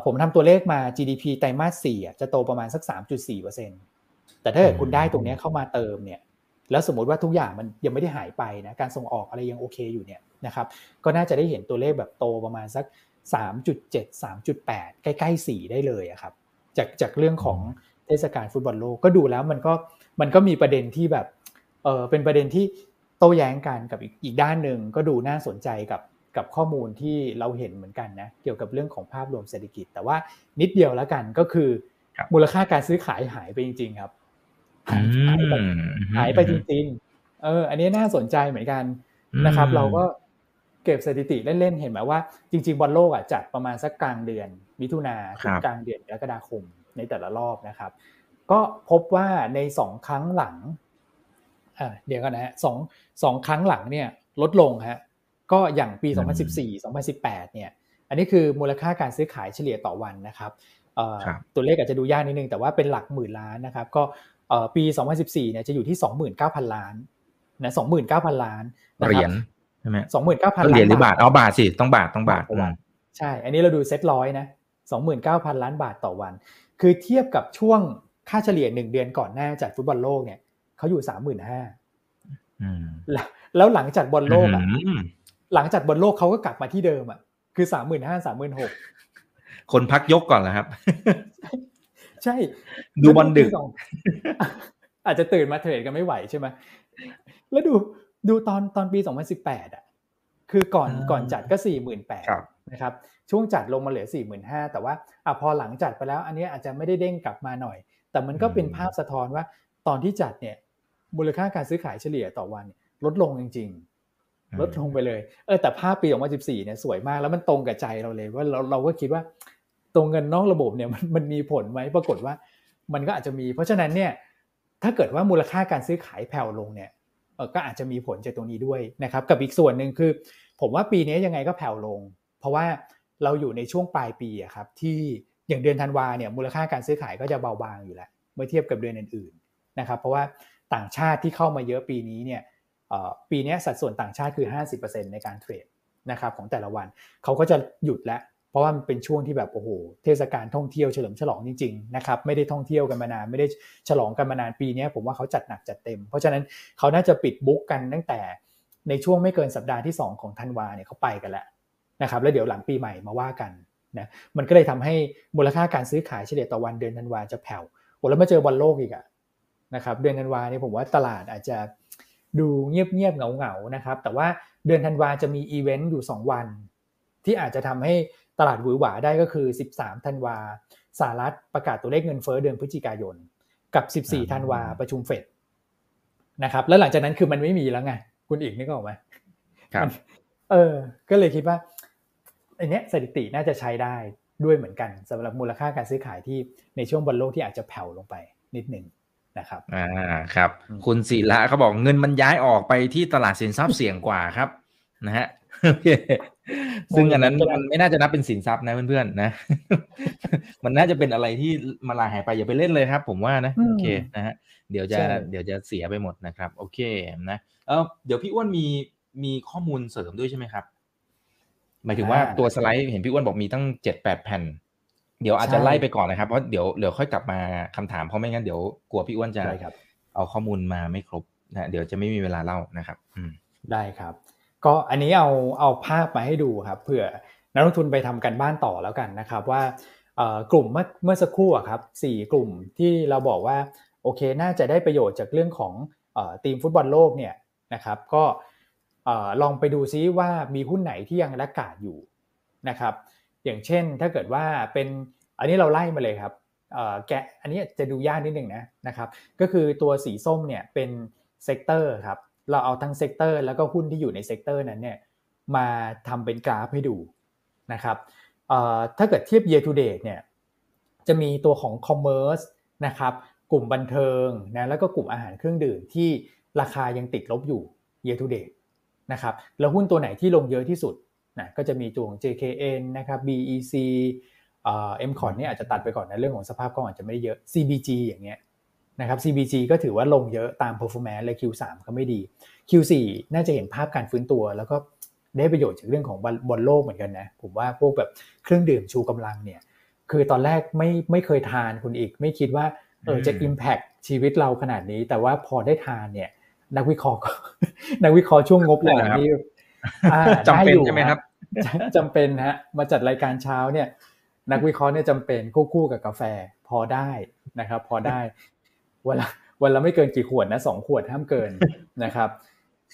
ผมทำตัวเลขมา GDP ไตรมาสสี่อะจะโตประมาณสัก 3.4%แต่ถ้าเกิดคุณได้ตรงนี้เข้ามาเติมเนี่ยแล้วสมมติว่าทุกอย่างมันยังไม่ได้หายไปนะการส่งออกอะไรยังโอเคอยู่เนี่ยนะครับก็น่าจะได้เห็นตัวเลขแบบโตประมาณสัก 3.7 3.8 ใกล้ๆ 4 ได้เลยครับจากจากเรื่องของ เทศกาลฟุตบอลโลกก็ดูแล้วมันก็มันก็มีประเด็นที่แบบเออเป็นประเด็นที่โต้แย้งกันกับอีกอีกด้านหนึ่งก็ดูน่าสนใจกับกับข้อมูลที่เราเห็นเหมือนกันนะเกี่ยวกับเรื่องของภาพรวมเศรษฐกิจ แต่ว่านิดเดียวแล้วกันก็คือ มูลค่าการซื้อขายหายไปจริง ๆ ครับหายไปหายไปจริงๆเออ อันนี้น่าสนใจเหมือนกันนะครับ เราก็เก็บสถิติเล่นๆเห็นไหมว่าจริง ๆบอลโลกอะจัดประมาณสักกลางเดือน มิถุนาถึงกลางเดือนกรกฎาคม ในแต่ละรอบนะครับ ก็พบว่าในสองครั้งหลังเดี๋ยวกันนะฮะสองสองครั้งหลังเนี่ยลดลงฮะก็อย่างปี 2014 2018 เนี่ย อันนี้คือมูลค่าการซื้อขายเฉลี่ยต่อวันนะครับตัวเลขอาจจะดูยากนิดนึงแต่ว่าเป็นหลักหมื่นล้านนะครับก็ปี 2014 เนี่ยจะอยู่ที่ 29,000 ล้านนะ29,000 ล้านเหรียญใช่ไหม29,000ล้านเหรียญหรือบาทเอาบาทสิต้องบาทต้องบาทใช่ อันนี้เราดูเซ็ตร้อยนะ29,000 ล้านบาทต่อวัน คือเทียบกับช่วงค่าเฉลี่ยหนึ่งเดือนก่อนหน้าจัดฟุตบอลโลกเนี่ยเขาอยู่35,000แล้วหลังจากบอลโลกอะหลังจากบอลโลกเขาก็กลับมาที่เดิมอะคือ35,000 36,000คนพักยกก่อนแล้วครับ ใช่ ดูบอลดึก อาจจะตื่นมาเทรดกันไม่ไหวใช่ไหมแล้วดูดูตอนตอนปี2018อะ คือก่อนก่อนจัดก็48,000นะครับ ช่วงจัดลงมาเหลือ 4 5 0 0 0แต่ว่าอะพอหลังจัดไปแล้วอันนี้อาจจะไม่ได้เด้งกลับมาหน่อย แต่มันก็เป็นภาพสะท้อนว่าตอนที่จัดเนี่ยมูลค่าการซื้อขายเฉลี่ยต่อวันลดลงจริง ๆ ลดลงไปเลยเออแต่ภาพปี2014เนี่ยสวยมากแล้วมันตรงกับใจเราเลยว่าเราเราก็คิดว่าตรงเงินนอกระบบเนี่ยมันมันมีผลไหมปรากฏว่ามันก็อาจจะมี เพราะฉะนั้นเนี่ยถ้าเกิดว่ามูลค่าการซื้อขายแผ่วลงเนี่ยเออก็อาจจะมีผลจากตรงนี้ด้วยนะครับ กับอีกส่วนหนึ่งคือ ผมว่าปีนี้ยังไงก็แผ่วลง เพราะว่า เราอยู่ในช่วงปลายปีอะครับที่อย่างเดือนธันวาเนี่ยมูลค่าการซื้อขายก็จะเบาบางอยู่แล้วเมื่อเทียบกับเดือนอื่นๆนะครับเพราะว่าต่างชาติที่เข้ามาเยอะปีนี้เนี่ยปีนี้สัดส่วนต่างชาติคือ 50%ในการเทรดนะครับของแต่ละวันเขาก็จะหยุดแล้ว เพราะว่ามันเป็นช่วงที่แบบโอ้โหเทศกาลท่องเที่ยวเฉลิมฉลองจริงๆนะครับไม่ได้ท่องเที่ยวกันมานาน ไม่ได้ฉลองกันมานานปีนี้ผมว่าเขาจัดหนักจัดเต็ม เพราะฉะนั้นเขาน่าจะปิดบุ๊กกันตั้งแต่ในช่วงไม่เกินสัปดาห์ที่ 2 ของธันวาเนี่ยเขาไปกันแล้ว นะครับแล้วเดี๋ยวหลังปีใหม่มาว่ากันนะมันก็เลยทำให้มูลค่าการซื้อขายเฉลี่ยต่อวันเดือนธันวาจะแผ่วโอ้แล้วมาเจอบอลโลกอีกอะนะครับเดือนธันวาเนี่ยผมว่าตลาดอาจจะดูเงียบๆเหงาๆนะครับแต่ว่าเดือนธันวาจะมีอีเวนต์อยู่ 2 วัน ที่อาจจะทำให้ตลาดหวือหวาได้ก็คือ 13 ธันวาสหรัฐประกาศตัวเลขเงินเฟ้อเดือนพฤศจิกายน กับ 14 ธันวาประชุมเฟดนะครับแล้วหลังจากนั้นคือมันไม่มีแล้วไงคุณอีกนึกออกไหมครับเออ ก็เลยคิดว่า อันเนี้ยสถิติน่าจะใช้ได้ด้วยเหมือนกันสำหรับมูลค่าการซื้อขายที่ในช่วงบอลโลกที่อาจจะแผ่วลงไปนิดหนึ่งนะครับอ่าครับอืมคุณศิระเขาบอกเงินมันย้ายออกไปที่ตลาดสินทรัพย์เสี่ยงกว่าครับ นะฮะโอเคซึ่งอันนั้นมันไม่น่าจะนับเป็นสินทรัพย์นะเพื่อนๆนะ มันน่าจะเป็นอะไรที่มาลาหายไปอย่าไปเล่นเลยครับ ผมว่านะอืมโอเคนะฮะเดี๋ยวจะใช่เดี๋ยวจะเสียไปหมดนะครับ โอเคนะเออเดี๋ยวพี่อ้วนมีมีข้อมูลเสริมด้วยใช่ไหมครับ หมายถึงว่าตัวสไลด์เห็นพี่อ้วนบอกมีตั้งเจ็ดแปดแผ่น เดี๋ยวอาจจะไล่ไปก่อนนะครับเพราะเดี๋ยวเดี๋ยวค่อยกลับมาคำถามเพราะไม่งั้นเดี๋ยวกลัวพี่อ้วนจะได้ครับเอาข้อมูลมาไม่ครบนะเดี๋ยวจะไม่มีเวลาเล่านะครับอืมได้ครับ ก็อันนี้เอาเอาภาพมาให้ดูครับเผื่อนักลงทุนไปทำกันบ้านต่อแล้วกันนะครับว่าเอ่อกลุ่มเมื่อเมื่อสักครู่อะครับสี่กลุ่มที่เราบอกว่าโอเคน่าจะได้ประโยชน์จากเรื่องของเอ่อทีมฟุตบอลโลกเนี่ยนะครับ ก็เอ่อ ลองไปดูซิว่ามีหุ้นไหนที่ยังรักกาดอยู่นะครับ อย่างเช่นถ้าเกิดว่าเป็นอันนี้เราไล่มาเลยครับแกะอันนี้จะดูยากนิดหนึ่งนะนะครับก็คือตัวสีส้มเนี่ยเป็น sector ครับเราเอาทั้ง sector แล้วก็หุ้นที่อยู่ใน sector นั้นเนี่ยมาทำเป็นกราฟให้ดูนะครับถ้าเกิดเทียบ year to date เนี่ยจะมีตัวของ commerce นะครับกลุ่มบันเทิงนะแล้วก็กลุ่มอาหารเครื่องดื่มที่ราคายังติดลบอยู่ year to date นะครับแล้วหุ้นตัวไหนที่ลงเยอะที่สุดนะก็จะมีตัวของ JKN นะครับ BEC เอ่อ MCON เนี่ยอาจจะตัดไปก่อนนะเรื่องของสภาพคล่องอาจจะไม่ได้เยอะ CBG อย่างเงี้ยนะครับ CBG ก็ถือว่าลงเยอะตาม performance เลย Q3 ก็ไม่ดี Q4 น่าจะเห็นภาพการฟื้นตัว แล้วก็ได้ประโยชน์จากเรื่องของบอลบอลโลกเหมือนกันนะ ผมว่าพวกแบบเครื่องดื่มชูกำลังเนี่ย คือตอนแรกไม่ไม่เคยทานคุณอีก ไม่คิดว่าเออจะอืม impact ชีวิตเราขนาดนี้ แต่ว่าพอได้ทานเนี่ย นักวิเคราะห์ก็นักวิเคราะห์ช่วงงบก่อนนี่อ่าจำเป็นด้อยู่ใช่ไหมครับจำจำเป็นฮะมาจัดรายการเช้าเนี่ย นักวิเคราะห์เนี่ยจำเป็นควบคู่กับกาแฟพอได้นะครับ พอได้วันละวันละไม่เกินกี่ขวดนะสองขวดห้ามเกินนะครับ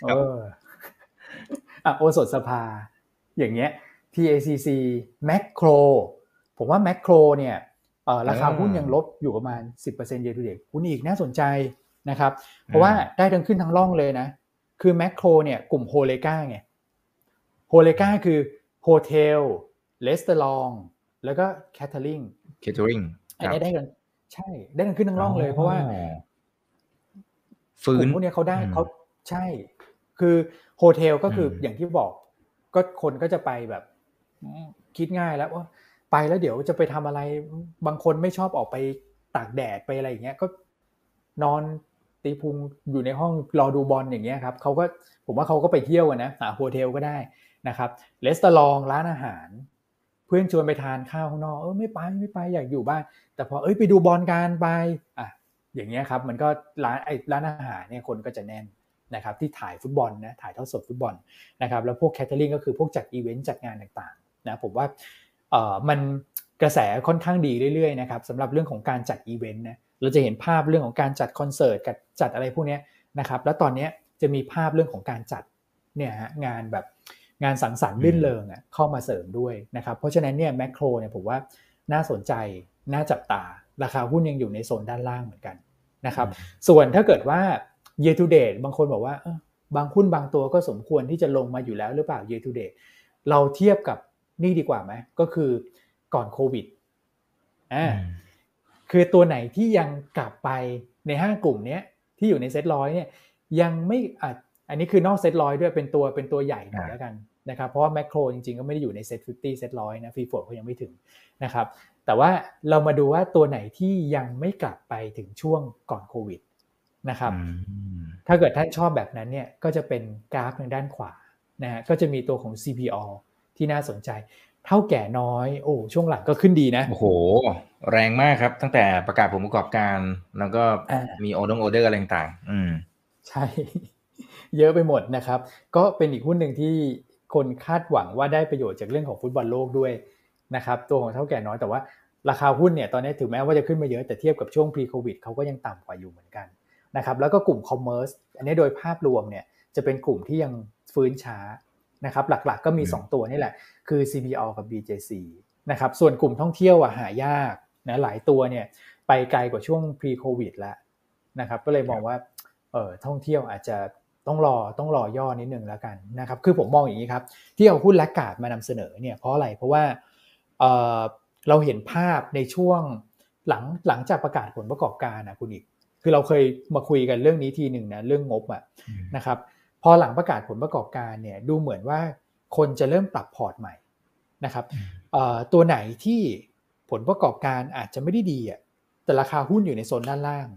ครับเอออะโอสถสภา อย่างเงี้ย TACC Macro ผมว่า Macro เนี่ยเอ่อราคาหุ้นยังลบอยู่ประมาณ 10% year to date คุณอีกน่าสนใจ นะครับ เพราะว่าได้ทั้งขึ้นทั้งล่องเลยนะ คือ Makro เนี่ยกลุ่ม HoReCa ไง HoReCa คือ hotel restaurant แล้วก็ catering catering อันนี้ได้กัน ใช่ ได้ทั้งขึ้นทั้งล่องเลย เพราะว่าฟื้กลุ่มพวกเนี้ยเขาได้อืมเขาใช่ คือ hotel ก็คืออมอย่างที่บอก ก็คนก็จะไปแบบอืมคิดง่ายแล้วว่าไปแล้วเดี๋ยวจะไปทำอะไร บางคนไม่ชอบออกไปตากแดดไปอะไรอย่างเงี้ย ก็นอน ตีพุงอยู่ในห้องรอดูบอลอย่างเงี้ยครับเขาก็ผมว่าเขาก็ไปเที่ยวกันนะหาโฮเทลก็ได้นะครับเลสตอรองร้านอาหาร เพื่อนชวนไปทานข้าวข้างนอกเออไม่ไปไม่ไปอยากอยู่บ้าน แต่พอเอ้ยไปดูบอลกันไปอะอย่างเงี้ยครับมันก็ร้านไอ้ร้านอาหารเนี่ยคนก็จะแน่นนะครับที่ถ่ายฟุตบอลนะถ่ายทอดสดฟุตบอลนะครับแล้วพวก catering ก็คือพวกจัดอีเวนต์จัดงานต่างๆนะผมว่าเออมันกระแสค่อนข้างดีเรื่อยๆนะครับสำหรับเรื่องของการจัดอีเวนต์นะ เราจะเห็นภาพเรื่องของการจัดคอนเสิร์ตกับจัดอะไรพวกเนี้ยนะครับ แล้วตอนเนี้ยจะมีภาพเรื่องของการจัดเนี่ยฮะงานแบบงานสังสรรค์รื่นเริงอะเข้ามาเสริมด้วยนะครับ เพราะฉะนั้นเนี่ยแมคโครเนี่ยผมว่าน่าสนใจน่าจับตา ราคาหุ้นยังอยู่ในโซนด้านล่างเหมือนกันนะครับ ส่วนถ้าเกิดว่า year to date บางคนบอกว่าเอ้อบางหุ้นบางตัวก็สมควรที่จะลงมาอยู่แล้วหรือเปล่า year to date เราเทียบกับนี่ดีกว่าไหมก็คือก่อนโควิดอ่า คือตัวไหนที่ยังกลับไปในห้ากลุ่มเนี้ยที่อยู่ในเซ็ตร้อยเนี่ยยังไม่อะอันนี้คือนอกเซ็ตร้อยด้วยเป็นตัวเป็นตัวใหญ่หน่อยอ่าแล้วกันนะครับเพราะว่าแมคโครจริงๆ ก็ไม่ได้อยู่ใน SET50 SET ร้อยนะ free float เขายังไม่ถึงนะครับแต่ว่าเรามาดูว่าตัวไหนที่ยังไม่กลับไปถึงช่วงก่อนโควิดนะครับอืมถ้าเกิดท่านชอบแบบนั้นเนี่ยก็จะเป็นกราฟทางด้านขวานะฮะก็จะมีตัวของ CPALL ที่น่าสนใจ เถ้าแก่น้อย โอ้ช่วงหลังก็ขึ้นดีนะโอ้โห แรงมากครับ ตั้งแต่ประกาศผลประกอบการ แล้วก็อ่ามี order order อะไรต่างๆอืมใช่ เยอะไปหมดนะครับ ก็เป็นอีกหุ้นหนึ่งที่คนคาดหวังว่าได้ประโยชน์จากเรื่องของฟุตบอลโลกด้วยนะครับ ตัวของเท่าแก่น้อยแต่ว่าราคาหุ้นเนี่ยตอนนี้ถึงแม้ว่าจะขึ้นมาเยอะแต่เทียบกับช่วง pre covid เขาก็ยังต่ำกว่าอยู่เหมือนกันนะครับแล้วก็กลุ่ม commerce อันนี้โดยภาพรวมเนี่ยจะเป็นกลุ่มที่ยังฟื้นช้า นะครับหลักๆก็มีอืม2ตัวนี่แหละ คือ CPO กับ BJC นะครับส่วนกลุ่มท่องเที่ยวอะหายากนะหลายตัวเนี่ยไปไกลกว่าช่วง pre covid แล้วนะครับก็เลยมองว่าเออท่องเที่ยวอาจจะต้องรอต้องรอย่อนิดนึงแล้วกันนะครับคือผมมองอย่างนี้ครับที่เอาหุ้นและกาดมานำเสนอเนี่ยเพราะอะไรเพราะว่าเออเราเห็นภาพในช่วงหลังหลังจากประกาศผลประกอบการนะคุณอีก คือเราเคยมาคุยกันเรื่องนี้ทีหนึ่งนะเรื่องงบอะนะครับ พอหลังประกาศผลประกอบการเนี่ยดูเหมือนว่าคนจะเริ่มปรับพอร์ตใหม่นะครับตัวไหนที่ผลประกอบการอาจจะไม่ได้ดีอะแต่ราคาหุ้นอยู่ในโซนด้านล่าง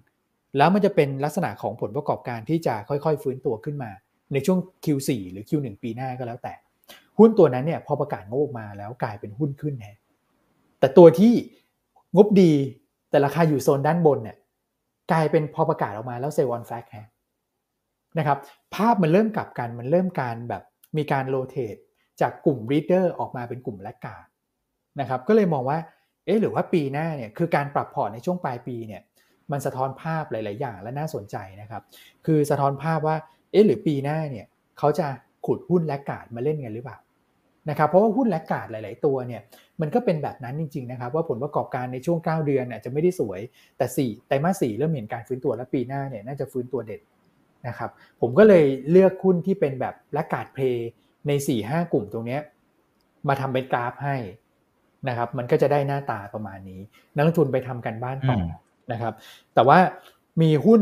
แล้วมันจะเป็นลักษณะของผลประกอบการที่จะค่อยๆ ฟื้นตัวขึ้นมา ในช่วง Q4 หรือ Q1 ปีหน้าก็แล้วแต่ หุ้นตัวนั้นเนี่ยพอประกาศงบออกมาแล้วกลายเป็นหุ้นขึ้นแฮะแต่ตัวที่งบดีแต่ราคาอยู่โซนด้านบนเนี่ยกลายเป็นพอประกาศออกมาแล้ว sell on fact ฮะ นะครับภาพมันเริ่มกลับกันมันเริ่มการแบบมีการ rotate จากกลุ่ม leader ออกมาเป็นกลุ่ม laggardนะครับก็เลยมองว่าเอ๊ะหรือว่าปีหน้าเนี่ยคือการปรับพอร์ตในช่วงปลายปีเนี่ยมันสะท้อนภาพหลาย ๆ อย่างและน่าสนใจนะครับ คือสะท้อนภาพว่าเอ๊ะหรือปีหน้าเนี่ยเขาจะขุดหุ้น laggard มาเล่นกันหรือเปล่านะครับเพราะว่าหุ้น laggard หลาย ๆ ตัวเนี่ยมันก็เป็นแบบนั้นจริง ๆ นะครับ ว่าผลประกอบการในช่วง 9 เดือนอาจจะไม่ได้สวยแต่4ไตรมาส4เริ่มเห็นการฟื้นตัวและปีหน้าเนี่ยน่าจะฟื้นตัวเด็ด นะครับผมก็เลยเลือกหุ้นที่เป็นแบบ laggard playใน 4-5 กลุ่มตรงนี้มาทำเป็นกราฟให้นะครับมันก็จะได้หน้าตาประมาณนี้ นักลงทุนไปทำกันบ้านต่อนะครับ แต่ว่ามีหุ้น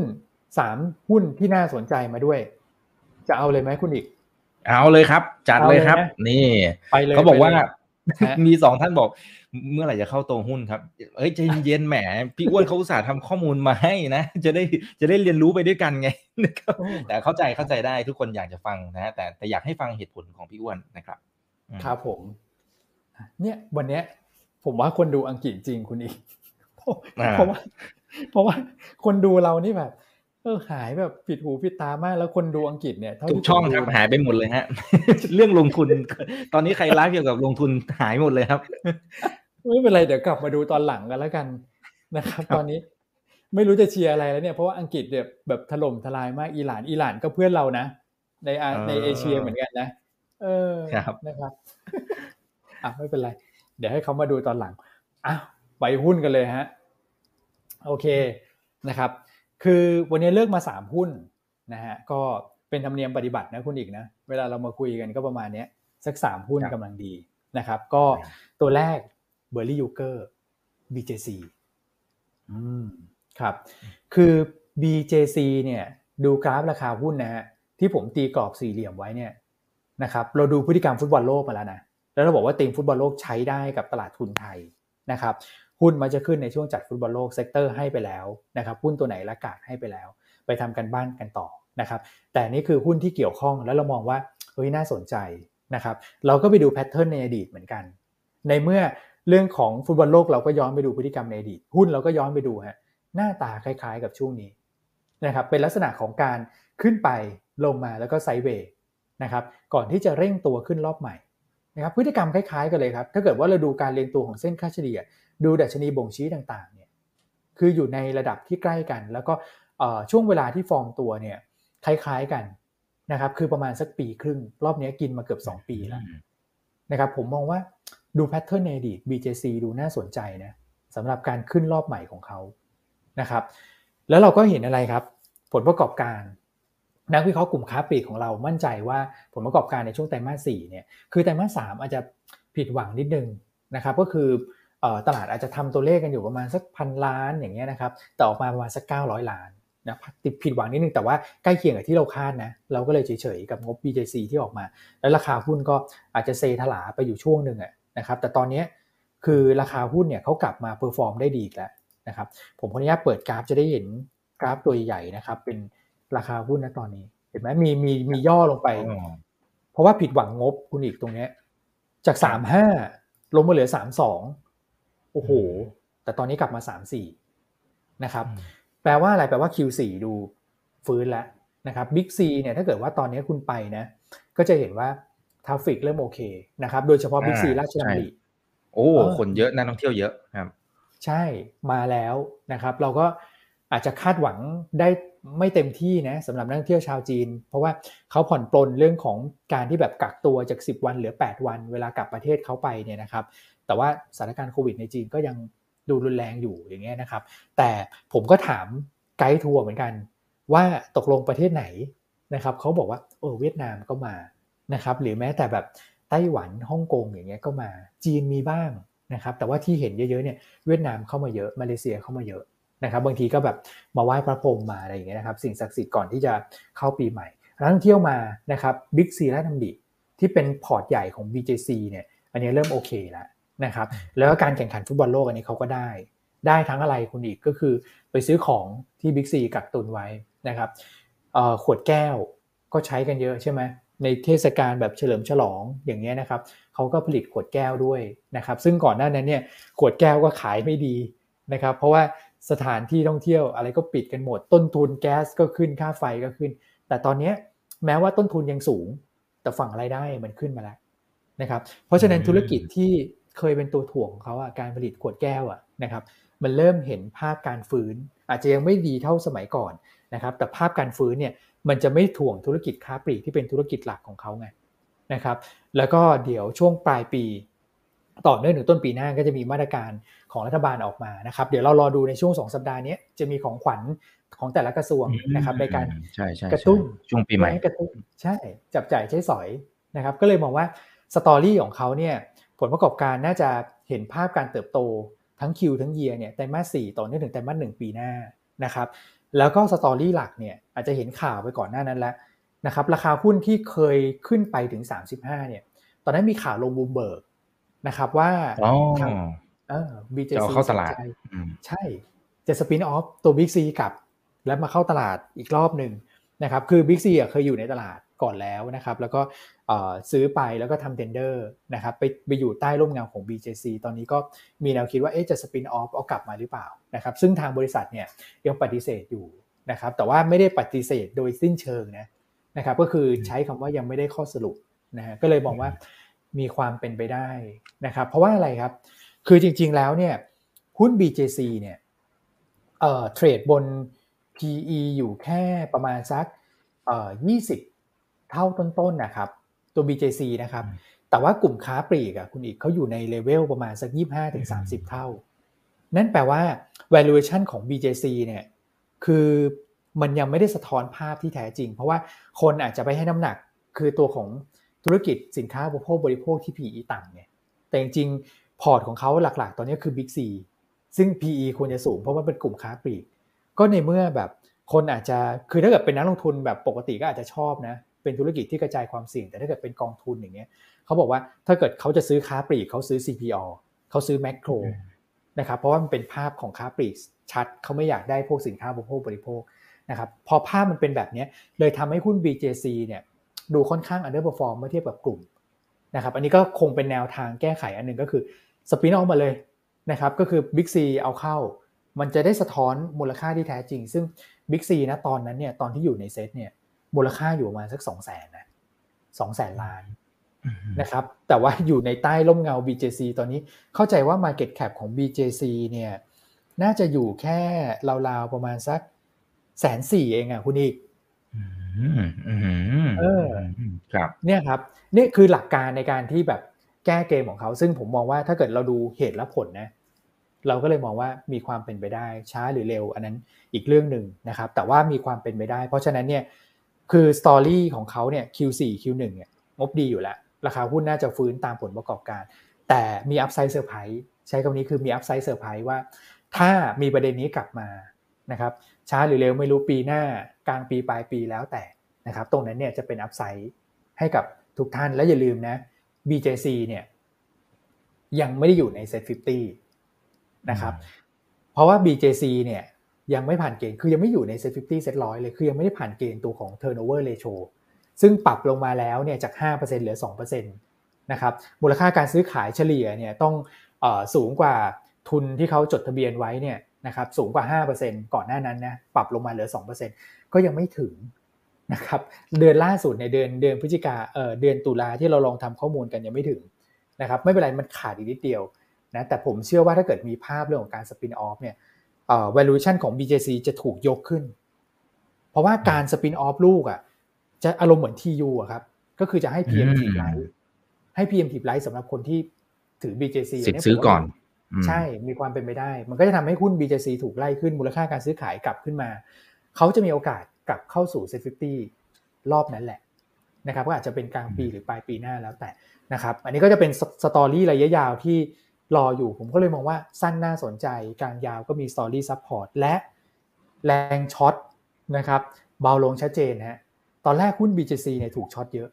สามหุ้นที่น่าสนใจมาด้วย จะเอาเลยไหมคุณอีก เอาเลยครับ จัดเลยครับ นี่ไปเลยเขาบอกว่า มีสองท่านบอก เมื่อไหร่จะเข้าตัวหุ้นครับ เอ้ยใจเย็นแหม พี่อ้วนเขาอุตส่าห์ทำข้อมูลมาให้นะ จะได้จะได้เรียนรู้ไปด้วยกันไงนะครับแต่เข้าใจเข้าใจได้ทุกคนอยากจะฟังนะแต่แต่อยากให้ฟังเหตุผลของพี่อ้วนนะครับ ครับผม เนี่ยวันเนี้ย ผมว่าคนดูอังกฤษจริงคุณอีกเพราะว่าเพราะว่าคนดูเรานี่แบบ เออหายแบบผิดหูผิดตามากแล้วคนดูอังกฤษเนี่ยทุกช่องครับหายไปหมดเลยฮะ เรื่องลงทุน ตอนนี้ใครไลฟ์เกี่ยวกับลงทุนหายหมดเลยครับไม่เป็นไรเดี๋ยวกลับมาดูตอนหลังกันแล้วกันนะครับ ตอนนี้ไม่รู้จะเชียร์อะไรแล้วเนี่ยเพราะว่าอังกฤษแบบแบบถล่มทลายมากอิหร่านอิหร่านก็เพื่อนเรานะในในเอเชียเหมือนกันนะเออนะครับอะไม่เป็นไร เดี๋ยวให้เขามาดูตอนหลังอะไปหุ้นกันเลยฮะ โอเคนะครับ คือวันนี้เลือกมาสามหุ้นนะฮะก็เป็นธรรมเนียมปฏิบัตินะคุณอีกนะเวลาเรามาคุยกันก็ประมาณนี้สักสามหุ้นกำลังดีนะครับ ก็ตัวแรกเบอร์ลี่ยุคเกอร์ BJC อืมครับ คือ BJC เนี่ยดูกราฟราคาหุ้นนะฮะที่ผมตีกรอบสี่เหลี่ยมไว้เนี่ยนะครับเราดูพฤติกรรมฟุตบอลโลกมาแล้วนะแล้วเราบอกว่าตีมฟุตบอลโลกใช้ได้กับตลาดทุนไทยนะครับ หุ้นมันจะขึ้นในช่วงจัดฟุตบอลโลก sector ให้ไปแล้วนะครับหุ้นตัวไหน laggard ให้ไปแล้ว ไปทำการบ้านกันต่อนะครับแต่นี่คือหุ้นที่เกี่ยวข้องแล้วเรามองว่าเฮ้ยน่าสนใจนะครับเราก็ไปดูแพทเทิร์นในอดีตเหมือนกัน ในเมื่อเรื่องของฟุตบอลโลกเราก็ย้อนไปดูพฤติกรรมในอดีต หุ้นเราก็ย้อนไปดูฮะหน้าตาคล้ายๆกับช่วงนี้นะครับเป็นลักษณะของการขึ้นไปลงมาแล้วก็ไซเวย์นะครับก่อนที่จะเร่งตัวขึ้นรอบใหม่ นะครับพฤติกรรมคล้ายๆกันเลยครับ ถ้าเกิดว่าเราดูการเรียงตัวของเส้นค่าเฉลี่ย ดูดัชนีบ่งชี้ต่างๆเนี่ยคืออยู่ในระดับที่ใกล้กัน แล้วก็ช่วงเวลาที่ฟอร์มตัวเนี่ยคล้ายๆกันนะครับคือประมาณสักปีครึ่ง รอบนี้กินมาเกือบ 2 ปีแล้วนะครับผมมองว่าดูแพทเทิร์นในอดีต BJC ดูน่าสนใจนะสำหรับการขึ้นรอบใหม่ของเขานะครับ แล้วเราก็เห็นอะไรครับ ผลประกอบการ นักวิเคราะห์กลุ่มค้าปลีกของเรามั่นใจว่าผลประกอบการในช่วงไตรมาสสี่เนี่ยคือไตรมาสสามอาจจะผิดหวังนิดนึงนะครับก็คือตลาดอาจจะทำตัวเลขกันอยู่ประมาณสักพันล้านอย่างเงี้ยนะครับแต่ออกมาประมาณสัก 900 ล้านนะติดผิดหวังนิดนึงแต่ว่าใกล้เคียงกับที่เราคาดนะเราก็เลยเฉยๆกับงบ BJC ที่ออกมา แล้วราคาหุ้นก็อาจจะเซถลาไปอยู่ช่วงหนึ่งนะครับแต่ตอนนี้คือราคาหุ้นเนี่ยเขากลับมา perform ได้ดีแล้วนะครับผมขออนุญาตเปิดกราฟจะได้เห็นกราฟตัวใหญ่นะครับเป็น ราคาหุ้นนะตอนนี้ เห็นไหมมีมีมีย่อลงไป เพราะว่าผิดหวังงบคุณอีกตรงเนี้ย จากสามห้าลงมาเหลือสามสองโอ้โห แต่ตอนนี้กลับมาสามสี่นะครับ แปลว่าอะไรแปลว่า Q4 ดูฟื้นแล้วนะครับบิ๊กซีเนี่ยถ้าเกิดว่าตอนนี้คุณไปนะ ก็จะเห็นว่า traffic เริ่มโอเคนะครับโดยเฉพาะบิ๊กซีราชดำริโอ้คนเยอะนักท่องเที่ยวเยอะครับ ใช่มาแล้วนะครับ เราก็อาจจะคาดหวังได้ ไม่เต็มที่นะสำหรับนักท่องเที่ยวชาวจีน เพราะว่าเขาผ่อนปลนเรื่องของการที่แบบกักตัวจาก 10 วันเหลือ 8 วัน เวลากลับประเทศเขาไปเนี่ยนะครับ แต่ว่าสถานการณ์โควิดในจีนก็ยังดูรุนแรงอยู่อย่างเงี้ยนะครับ แต่ผมก็ถามไกด์ทัวร์เหมือนกัน ว่าตกลงประเทศไหนนะครับเขาบอกว่าเออเวียดนามก็มานะครับหรือแม้แต่แบบไต้หวันฮ่องกงอย่างเงี้ยก็มาจีนมีบ้างนะครับแต่ว่าที่เห็นเยอะๆเนี่ยเวียดนามเข้ามาเยอะมาเลเซียเข้ามาเยอะ นะครับบางทีก็แบบมาไหว้พระพรหมมาอะไรอย่างเงี้ยนะครับสิ่งศักดิ์สิทธิ์ก่อนที่จะเข้าปีใหม่นักท่องเที่ยวมานะครับบิ๊กซีและทำดิที่เป็นพอร์ตใหญ่ของ BJC เนี่ยอันนี้เริ่มโอเคแล้วนะครับแล้วก็การแข่งขันฟุตบอลโลกอันนี้เขาก็ได้ ได้ทั้งอะไรคุณอีกก็คือไปซื้อของที่บิ๊กซีกักตุนไว้นะครับขวดแก้วก็ใช้กันเยอะใช่ไหมในเทศกาลแบบเฉลิมฉลองอย่างเงี้ยนะครับเขาก็ผลิตขวดแก้วด้วยนะครับซึ่งก่อนหน้านั้นเนี่ยขวดแก้วก็ขายไม่ดีนะครับเพราะว่า สถานที่ท่องเที่ยวอะไรก็ปิดกันหมด ต้นทุนแก๊สก็ขึ้นค่าไฟก็ขึ้น แต่ตอนนี้แม้ว่าต้นทุนยังสูง แต่ฝั่งรายได้มันขึ้นมาแล้วนะครับ เพราะฉะนั้นธุรกิจที่เคยเป็นตัวถ่วงของเขาอะการผลิตขวดแก้วอะนะครับมันเริ่มเห็นภาพการฟื้น อาจจะยังไม่ดีเท่าสมัยก่อนนะครับแต่ภาพการฟื้นเนี่ยมันจะไม่ถ่วงธุรกิจค้าปลีกที่เป็นธุรกิจหลักของเขาไงนะครับแล้วก็เดี๋ยวช่วงปลายปี ต่อเนื่องถึงต้นปีหน้าก็จะมีมาตรการของรัฐบาลออกมานะครับ เดี๋ยวเรารอดูในช่วงสองสัปดาห์นี้จะมีของขวัญของแต่ละกระทรวงนะครับในการกระตุ้นช่วงปีใหม่กระตุ้นใช่จับจ่ายใช้สอยนะครับ ก็เลยมองว่าสตอรี่ของเขาเนี่ยผลประกอบการน่าจะเห็นภาพการเติบโตทั้งคิวทั้งเยียเนี่ยไตรมาสสี่ต่อเนื่องถึงไตรมาสหนึ่งปีหน้านะครับ แล้วก็สตอรี่หลักเนี่ยอาจจะเห็นข่าวไปก่อนหน้านั้นแล้วนะครับ ราคาหุ้นที่เคยขึ้นไปถึง 35เนี่ยตอนนั้นมีข่าวลงบูมเบิร์ก นะครับว่าทางเออ BJC เข้าตลาด ใช่จะ spin off ตัวบิ๊กซีกับ แล้วมาเข้าตลาดอีกรอบหนึ่งนะครับ คือบิ๊กซีเคยอยู่ในตลาดก่อนแล้วนะครับ แล้วก็ซื้อไปแล้วก็ทำ tender นะครับไปไปอยู่ใต้ร่มเงาของ BJC ตอนนี้ก็มีแนวคิดว่าเอ๊จะ spin off เอากลับมาหรือเปล่านะครับซึ่งทางบริษัทเนี่ยยังปฏิเสธอยู่นะครับแต่ว่าไม่ได้ปฏิเสธโดยสิ้นเชิงนะนะครับก็คือใช้คำว่ายังไม่ได้ข้อสรุปนะฮะก็เลยบอกว่า มีความเป็นไปได้นะครับ เพราะว่าอะไรครับ คือจริงๆแล้วเนี่ยหุ้น BJC เนี่ยเอ่อเทรดบน PE อยู่แค่ประมาณสักเอ่อ20 เท่าต้นๆนะครับ ตัว BJC นะครับ แต่ว่ากลุ่มค้าปลีกอะคุณอีกเขาอยู่ในเลเวลประมาณสัก 25-30 เท่า นั่นแปลว่า valuation ของ BJC เนี่ยคือมันยังไม่ได้สะท้อนภาพที่แท้จริง เพราะว่าคนอาจจะไปให้น้ำหนักคือตัวของ ธุรกิจสินค้าบริโภคบริโภคที่ PE ต่ำเนี่ยแต่จริงๆพอร์ตของเขาหลักๆ ตอนนี้คือ Big C ซึ่ง PE ควรจะสูงเพราะว่าเป็นกลุ่มค้าปลีก ก็ในเมื่อแบบคนอาจจะคือถ้าเกิดเป็นนักลงทุนแบบปกติก็อาจจะชอบนะเป็นธุรกิจที่กระจายความเสี่ยง แต่ถ้าเกิดเป็นกองทุนอย่างเงี้ยเขาบอกว่าถ้าเกิดเขาจะซื้อค้าปลีกเขาซื้อ CPO เขาซื้อแมคโครนะครับเพราะว่ามันเป็นภาพของค้าปลีกชัดเขาไม่อยากได้พวกสินค้าบริโภคบริโภคนะครับพอภาพมันเป็นแบบนี้เลยทำให้หุ้น BJC เนี่ย ดูค่อนข้าง underperform เมื่อเทียบกับกลุ่มนะครับอันนี้ก็คงเป็นแนวทางแก้ไขอันหนึ่งก็คือสปินออกมาเลยนะครับก็คือ Big C เอาเข้า มันจะได้สะท้อนมูลค่าที่แท้จริง ซึ่ง Big C นะตอนนั้นเนี่ยตอนที่อยู่ในเซตเนี่ยมูลค่าอยู่ประมาณสักสองแสนนะสองแสนล้านนะครับแต่ว่าอยู่ในใต้ร่มเงา BJC ตอนนี้เข้าใจว่า Market Cap ของ BJC เนี่ยน่าจะอยู่แค่ราวๆประมาณสักแสนสี่เองอะคุณอีก เออครับเนี่ยครับนี่คือหลักการในการที่แบบแก้เกมของเขา ซึ่งผมมองว่าถ้าเกิดเราดูเหตุและผลนะ เราก็เลยมองว่ามีความเป็นไปได้ช้าหรือเร็ว อันนั้นอีกเรื่องหนึ่งนะครับ แต่ว่ามีความเป็นไปได้ เพราะฉะนั้นเนี่ยคือ story ของเขาเนี่ย Q4 Q1 เนี่ยงบดีอยู่แล้ว ราคาหุ้นน่าจะฟื้นตามผลประกอบการ แต่มี upside surprise ใช้คำนี้คือมี upside surprise ว่า ถ้ามีประเด็นนี้กลับมานะครับช้าหรือเร็วไม่รู้ปีหน้า กลางปีปลายปีแล้วแต่นะครับตรงนั้นเนี่ยจะเป็น upside ให้กับทุกท่านและอย่าลืมนะ BJC เนี่ยยังไม่ได้อยู่ใน SET50นะครับเพราะว่า BJC เนี่ยยังไม่ผ่านเกณฑ์คือยังไม่อยู่ในเซ็ต50เซ็ตร้อยเลยคือยังไม่ได้ผ่านเกณฑ์ตัวของ turnover ratio ซึ่งปรับลงมาแล้วเนี่ยจาก 5%เหลือ 2%นะครับมูลค่าการซื้อขายเฉลี่ยเนี่ยต้องอสูงกว่าทุนที่เขาจดทะเบียนไว้เนี่ยนะครับสูงกว่า 5%ก่อนหน้านั้นนะปรับลงมาเหลือ 2% ก็ยังไม่ถึงนะครับ เดือนล่าสุดในเดือนเดือนพฤศจิกาเอ่อเดือนตุลาที่เราลองทำข้อมูลกันยังไม่ถึงนะครับ ไม่เป็นไรมันขาดอีกนิดเดียวนะแต่ผมเชื่อว่าถ้าเกิดมีภาพเรื่องของการ spin off เนี่ยเอ่อ valuation ของ BJC จะถูกยกขึ้น เพราะว่าการ spin off ลูกอะจะอารมณ์เหมือน TU อะครับ ก็คือจะให้ PM ทีไลท์ให้ PM ทีไลท์สำหรับคนที่ถือ BJC สิทธิ์ซื้อก่อน ใช่มีความเป็นไปได้ มันก็จะทำให้หุ้น BJC ถูกไล่ขึ้นมูลค่าการซื้อขายกลับขึ้นมา เขาจะมีโอกาสกลับเข้าสู่ SET fifty รอบนั้นแหละนะครับก็อาจจะเป็นกลางปีหรือปลายปีหน้าแล้วแต่นะครับอันนี้ก็จะเป็น story ระยะยาวที่รออยู่ผมก็เลยมองว่าสั้นน่าสนใจกลางยาวก็มี story support และแรง short นะครับเบาลงชัดเจนฮะตอนแรกหุ้น BJC เนี่ยถูก short เยอะ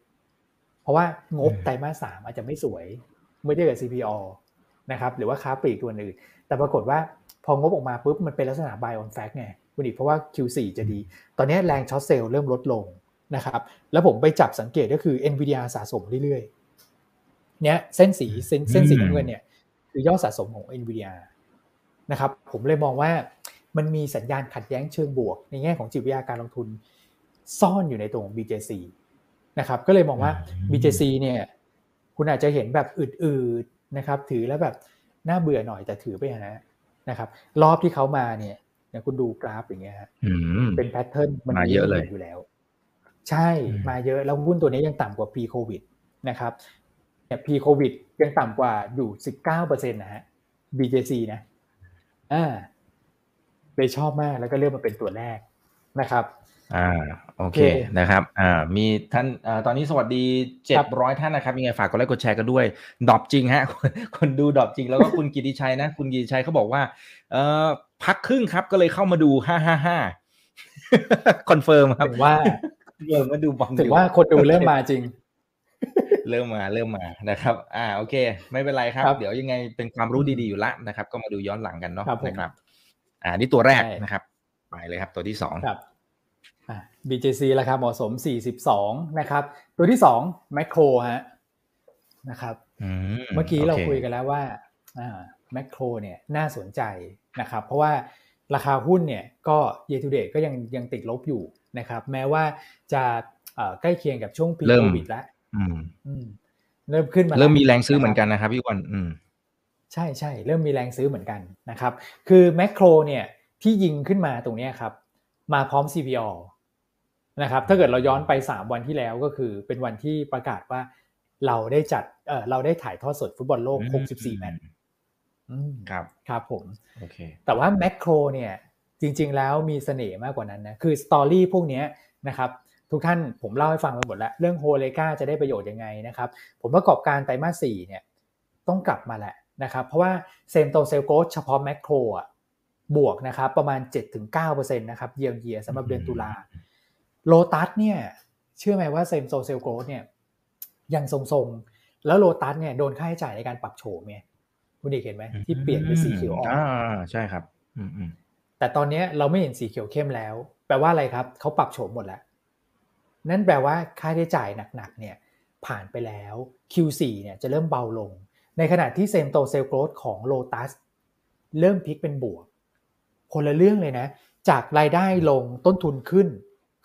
เพราะว่างบไตรมาสสามอาจจะไม่สวยไม่ได้กับ CPALL นะครับหรือว่าค้าปลีกตัวอื่น แต่ปรากฏว่าพองบออกมาปุ๊บมันเป็นลักษณะ buy on fact ไง คุณเอกเพราะว่า Q4 จะดี ตอนนี้แรง short sell เริ่มลดลงนะครับแล้วผมไปจับสังเกตก็คือ NVIDIA สะสมเรื่อยๆเนี้ยเส้นสีเส้นเส้นสีน้ำเงินเนี่ยคือยอดสะสมของ NVIDIA นะครับผมเลยมองว่ามันมีสัญญาณขัดแย้งเชิงบวก ในแง่ของจิตวิทยาการลงทุนซ่อนอยู่ในตัวของ BJC นะครับก็เลยมองว่า BJC เนี่ยคุณอาจจะเห็นแบบอืดๆนะครับถือแล้วแบบน่าเบื่อหน่อยแต่ถือไปนะนะครับรอบที่เขามาเนี่ย เนี่ยคุณดูกราฟอย่างเงี้ยฮะเป็น pattern มันมาเยอะเลยอยู่แล้ว ใช่มาเยอะแล้วหุ้นตัวนี้ยังต่ำกว่า pre covid นะครับเนี่ย pre covid ยังต่ำกว่าอยู่สิบเก้าเปอร์เซ็นต์นะฮะ BJC นะอ่าเลยชอบมากแล้วก็เลือกมาเป็นตัวแรกนะครับ อ่า โอเคนะครับอ่ามีท่านอ่าตอนนี้สวัสดีเจ็ดร้อยท่านนะครับยังไงฝากกดไลค์กดแชร์กันด้วย drop จริงฮะคนดู drop จริงแล้วก็คุณกิติชัยนะ คุณกิติชัยเขาบอกว่าเอ่อพักครึ่งครับก็เลยเข้ามาดูห้าห้าห้า confirm ครับว่าเริ่มมาดูบอลถึงว่าคนดูเริ่มมาจริง เริ่มมาเริ่มมานะครับ อ่าโอเค ไม่เป็นไรครับ เดี๋ยวยังไงเป็นความรู้ดีๆอยู่ละนะครับ ก็มาดูย้อนหลังกันเนาะนะครับ อ่านี่ตัวแรกนะครับ ไปเลยครับ ตัวที่สองครับ BJC ราคาเหมาะสม 42 นะครับ ตัวที่2 Macro ฮะนะครับเมื่อกี้เราคุยกันแล้วว่าแมคโครเนี่ยน่าสนใจนะครับเพราะว่าราคาหุ้นเนี่ยก็ year to date ก็ยังยังติดลบอยู่นะครับแม้ว่าจะใกล้เคียงกับช่วงปีโควิดแล้วเริ่มขึ้นมาเริ่มมีแรงซื้อเหมือนกันนะครับพี่วันใช่ใช่เริ่มมีแรงซื้อเหมือนกันนะครับคือแมคโครเนี่ยที่ยิงขึ้นมาตรงนี้ครับมาพร้อม CPALL นะครับถ้าเกิดเราย้อนไป 3 วันที่แล้วก็คือเป็นวันที่ประกาศว่าเราได้จัดเออเราได้ถ่ายทอดสดฟุตบอลโลก 64 match ครับครับผมโอเคแต่ว่าแมคโครเนี่ยจริง ๆ แล้วมีเสน่ห์มากกว่านั้นนะคือ story พวกนี้นะครับทุกท่านผมเล่าให้ฟังไปหมดแล้ว เรื่อง HORECA จะได้ประโยชน์ยังไงนะครับผมประกอบการไตรมาสสี่เนี่ยต้องกลับมาแหละนะครับเพราะว่า same store sales growth เฉพาะแมคโครอะบวกนะครับประมาณ 7-9%นะครับเยียร์เยียสำหรับเดือนตุลา โลตัสเนี่ยเชื่อไหมว่า same store sales growth เนี่ยยังทรงๆ แล้วโลตัสเนี่ยโดนค่าใช้จ่ายในการปรับโฉมเนี่ยคุณเอกเห็นไหมที่เปลี่ยนเป็นสีเขียวอ่อนอ่าใช่ครับแต่ตอนนี้เราไม่เห็นสีเขียวเข้มแล้ว แปลว่าอะไรครับเขาปรับโฉมหมดแล้วนั่นแปลว่าค่าใช้จ่ายหนักๆเนี่ยผ่านไปแล้ว Q4 เนี่ยจะเริ่มเบาลง ในขณะที่เซมโตเซลโกรธของโลตัสเริ่มพลิกเป็นบวก คนละเรื่องเลยนะ จากรายได้ลงต้นทุนขึ้น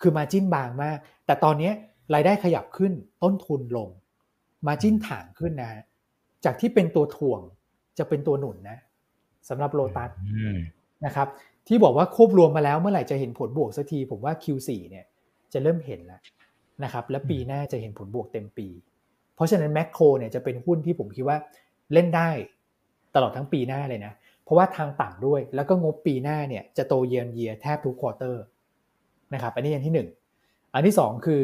คือมาจิ้นบางมาก แต่ตอนนี้รายได้ขยับขึ้นต้นทุนลง มาจิ้นถ่างขึ้นนะ จากที่เป็นตัวถ่วงจะเป็นตัวหนุนนะสำหรับโลตัสนะครับ ที่บอกว่าควบรวมมาแล้วเมื่อไหร่จะเห็นผลบวกสักที ผมว่า Q4 เนี่ยจะเริ่มเห็นแล้วนะครับ และปีหน้าจะเห็นผลบวกเต็มปี เพราะฉะนั้นแมคโครเนี่ยจะเป็นหุ้นที่ผมคิดว่าเล่นได้ตลอดทั้งปีหน้าเลยนะ เพราะว่าทางต่ำด้วย แล้วก็งบปีหน้าเนี่ยจะโตเยียนเยียแทบทุกควอเตอร์ นะครับอันนี้อันที่ 1 อันที่ 2 คือ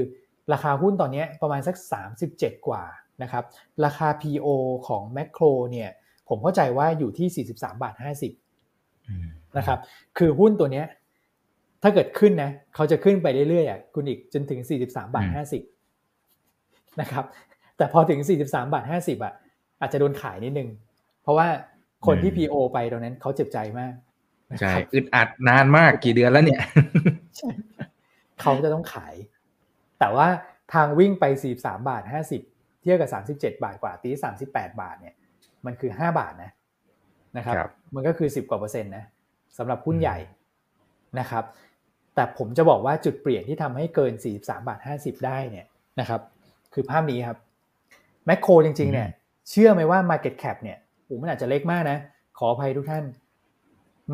ราคาหุ้นตอนนี้ประมาณสัก 37 กว่านะครับราคา PO ของแมคโครเนี่ยผมเข้าใจว่าอยู่ที่ 43 บาท 50นะครับคือหุ้นตัวนี้ถ้าเกิดขึ้นนะเขาจะขึ้นไปเรื่อยๆอะคุณอีกจนถึง 43 บาท 50นะครับแต่พอถึง 43 บาท 50อะอาจจะโดนขายนิดนึง เพราะว่าคนที่ PO ไปตรงนั้นเขาเจ็บใจมากใช่อึดอัดนานมากกี่เดือนแล้วเนี่ย เขาจะต้องขาย แต่ว่าทางวิ่งไป 43 บาท 50 เทียบกับ 37 บาทกว่าตี 38 บาทเนี่ย มันคือ 5 บาทนะนะครับมันก็คือ 10 กว่าเปอร์เซ็นต์นะสำหรับหุ้นใหญ่นะครับ แต่ผมจะบอกว่าจุดเปลี่ยนที่ทำให้เกิน 43 บาท 50 ได้เนี่ยนะครับ คือภาพนี้ครับแมคโครจริงๆเนี่ย เชื่อไหมว่า Market Cap เนี่ยโอ้มันอาจจะเล็กมากนะ ขออภัยทุกท่าน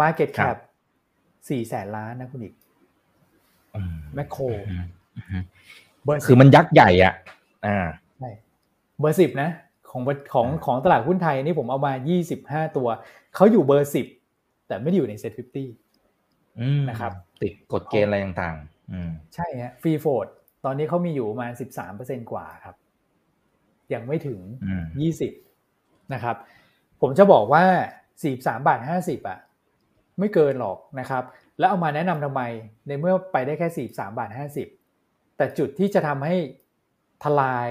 Market Cap สี่แสนล้านนะคุณอีก แมคโครเบอร์คือมันยักษ์ใหญ่อะ อ่าใช่เบอร์สิบนะของของของตลาดหุ้นไทยนี่ผมเอามายี่สิบห้าตัว เขาอยู่เบอร์สิบแต่ไม่ได้อยู่ใน SET fifty นะครับ ติดกฎเกณฑ์อะไรต่างๆใช่ฮะ free float ตอนนี้เขามีอยู่ประมาณสิบสามเปอร์เซ็นกว่าครับ ยังไม่ถึงยี่สิบนะครับ ผมจะบอกว่าสี่สามบาทห้าสิบอะ ไม่เกินหรอกนะครับ แล้วเอามาแนะนำทำไมในเมื่อไปได้แค่สี่สามบาทห้าสิบแต่จุดที่จะทำให้ทลาย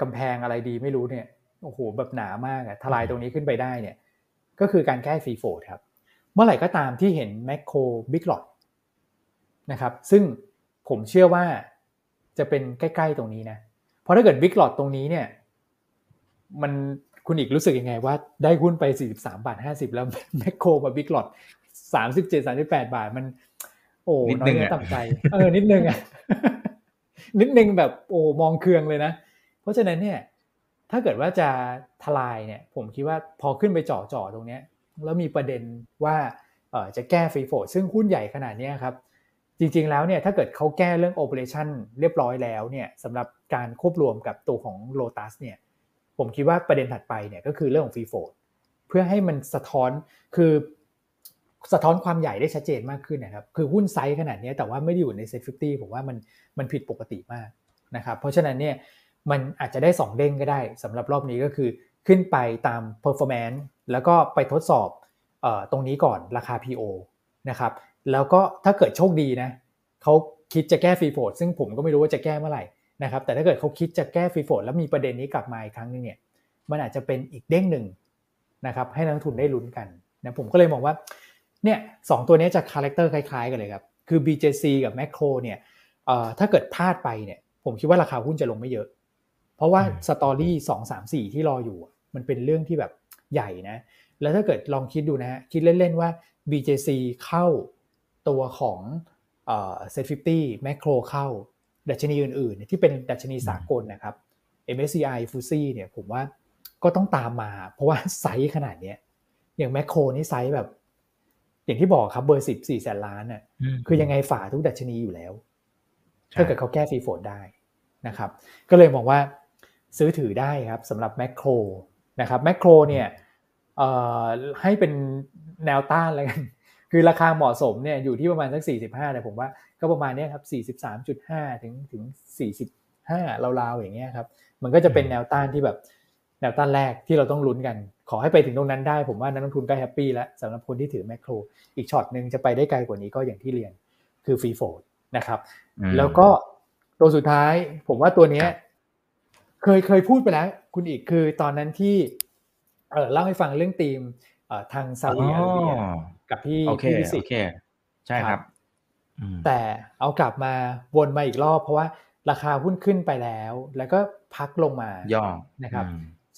กำแพงอะไรดีไม่รู้เนี่ยโอ้โหแบบหนามากอะทลายตรงนี้ขึ้นไปได้เนี่ยก็คือการแก้ฟรีโฟดครับ เมื่อไหร่ก็ตามที่เห็นแมคโครบิ๊กหลอดนะครับซึ่งผมเชื่อว่าจะเป็นใกล้ๆตรงนี้นะเพราะถ้าเกิดบิ๊กหลอดตรงนี้เนี่ยมันคุณอีกรู้สึกยังไงว่าได้หุ้นไป 43 บาท 50 แล้วแมคโครกับบิ๊กหลอด 37 38บาทมัน โอ้น้อยเนื้อต่ำใจเออนิดนึงอะนิดนึงแบบโอ้มองเคืองเลยนะ เพราะฉะนั้นเนี่ย ถ้าเกิดว่าจะทลายเนี่ย ผมคิดว่าพอขึ้นไปจ่อจ่อตรงเนี้ย แล้วมีประเด็นว่าเออจะแก้ free float ซึ่งหุ้นใหญ่ขนาดนี้ครับ จริง ๆแล้วเนี่ยถ้าเกิดเขาแก้เรื่อง operation เรียบร้อยแล้วเนี่ยสำหรับการควบรวมกับตัวของ Lotus เนี่ยผมคิดว่าประเด็นถัดไปเนี่ยก็คือเรื่องของ free floatเพื่อให้มันสะท้อนคือ สะท้อนความใหญ่ได้ชัดเจนมากขึ้นนะครับ คือหุ้นไซส์ขนาดนี้แต่ว่าไม่ได้อยู่ใน SET fifty ผมว่ามันมันผิดปกติมากนะครับ เพราะฉะนั้นเนี่ยมันอาจจะได้ 2 เด้งก็ได้สำหรับรอบนี้ก็คือขึ้นไปตาม performance แล้วก็ไปทดสอบตรงนี้ก่อนราคา PO นะครับ แล้วก็ถ้าเกิดโชคดีนะเขาคิดจะแก้ free float ซึ่งผมก็ไม่รู้ว่าจะแก้เมื่อไหร่นะครับ แต่ถ้าเกิดเขาคิดจะแก้ free float แล้วมีประเด็นนี้กลับมาอีกครั้งนึงเนี่ย มันอาจจะเป็นอีกเด้งหนึ่งนะครับ ให้นักลงทุนได้ลุ้นกันนะผมก็เลยมองว่า เนี่ยสองตัวนี้จะ character คล้ายๆกันเลยครับ คือ BJC กับ Makro เนี่ยถ้าเกิดพลาดไปเนี่ย ผมคิดว่าราคาหุ้นจะลงไม่เยอะ เพราะว่า story สองสามสี่ที่รออยู่ มันเป็นเรื่องที่แบบใหญ่นะ แล้วถ้าเกิดลองคิดดูนะฮะ คิดเล่นๆว่า BJC เข้าตัวของ SET fifty แมคโครเข้า ดัชนีอื่นๆ ที่เป็นดัชนีสากลนะครับ MSCI f u s i เนี่ยผมว่าก็ต้องตามมา เพราะว่าไซส์ขนาดนี้อย่างแมคโครนี่ไซส์แบบ อย่างที่บอกครับเบอร์สิบสี่แสนล้านน่ะคือยังไงผ่านทุกดัชนีอยู่แล้ว ถ้าเกิดเขาแก้ free float ได้นะครับ ก็เลยมองว่าซื้อถือได้ครับสำหรับแมคโครนะครับแมคโครเนี่ยให้เป็นแนวต้านแล้วกัน คือราคาเหมาะสมเนี่ยอยู่ที่ประมาณสัก 45แต่ผมว่าก็ประมาณนี้ครับ 43.5 ถึงถึง 45ราวๆอย่างเงี้ยครับ มันก็จะเป็นแนวต้านที่แบบ แนวต้านแรกที่เราต้องลุ้นกัน ขอให้ไปถึงตรงนั้นได้ผมว่านักลงทุนก็ happy แล้วสำหรับคนที่ถือแมคโคร อีกช็อตหนึ่งจะไปได้ไกลกว่านี้ก็อย่างที่เรียนคือ free float นะครับ แล้วก็ตัวสุดท้ายผมว่าตัวเนี้ยเคยเคยพูดไปแล้ว คุณเอกคือตอนนั้นที่เออเล่าให้ฟังเรื่องทีมทางซาอุดิอาระเบียกับพี่พี่วิสิตใช่ครับ แต่เอากลับมาวนมาอีกรอบ เพราะว่าราคาหุ้นขึ้นไปแล้ว แล้วก็พักลงมาย่อนะครับ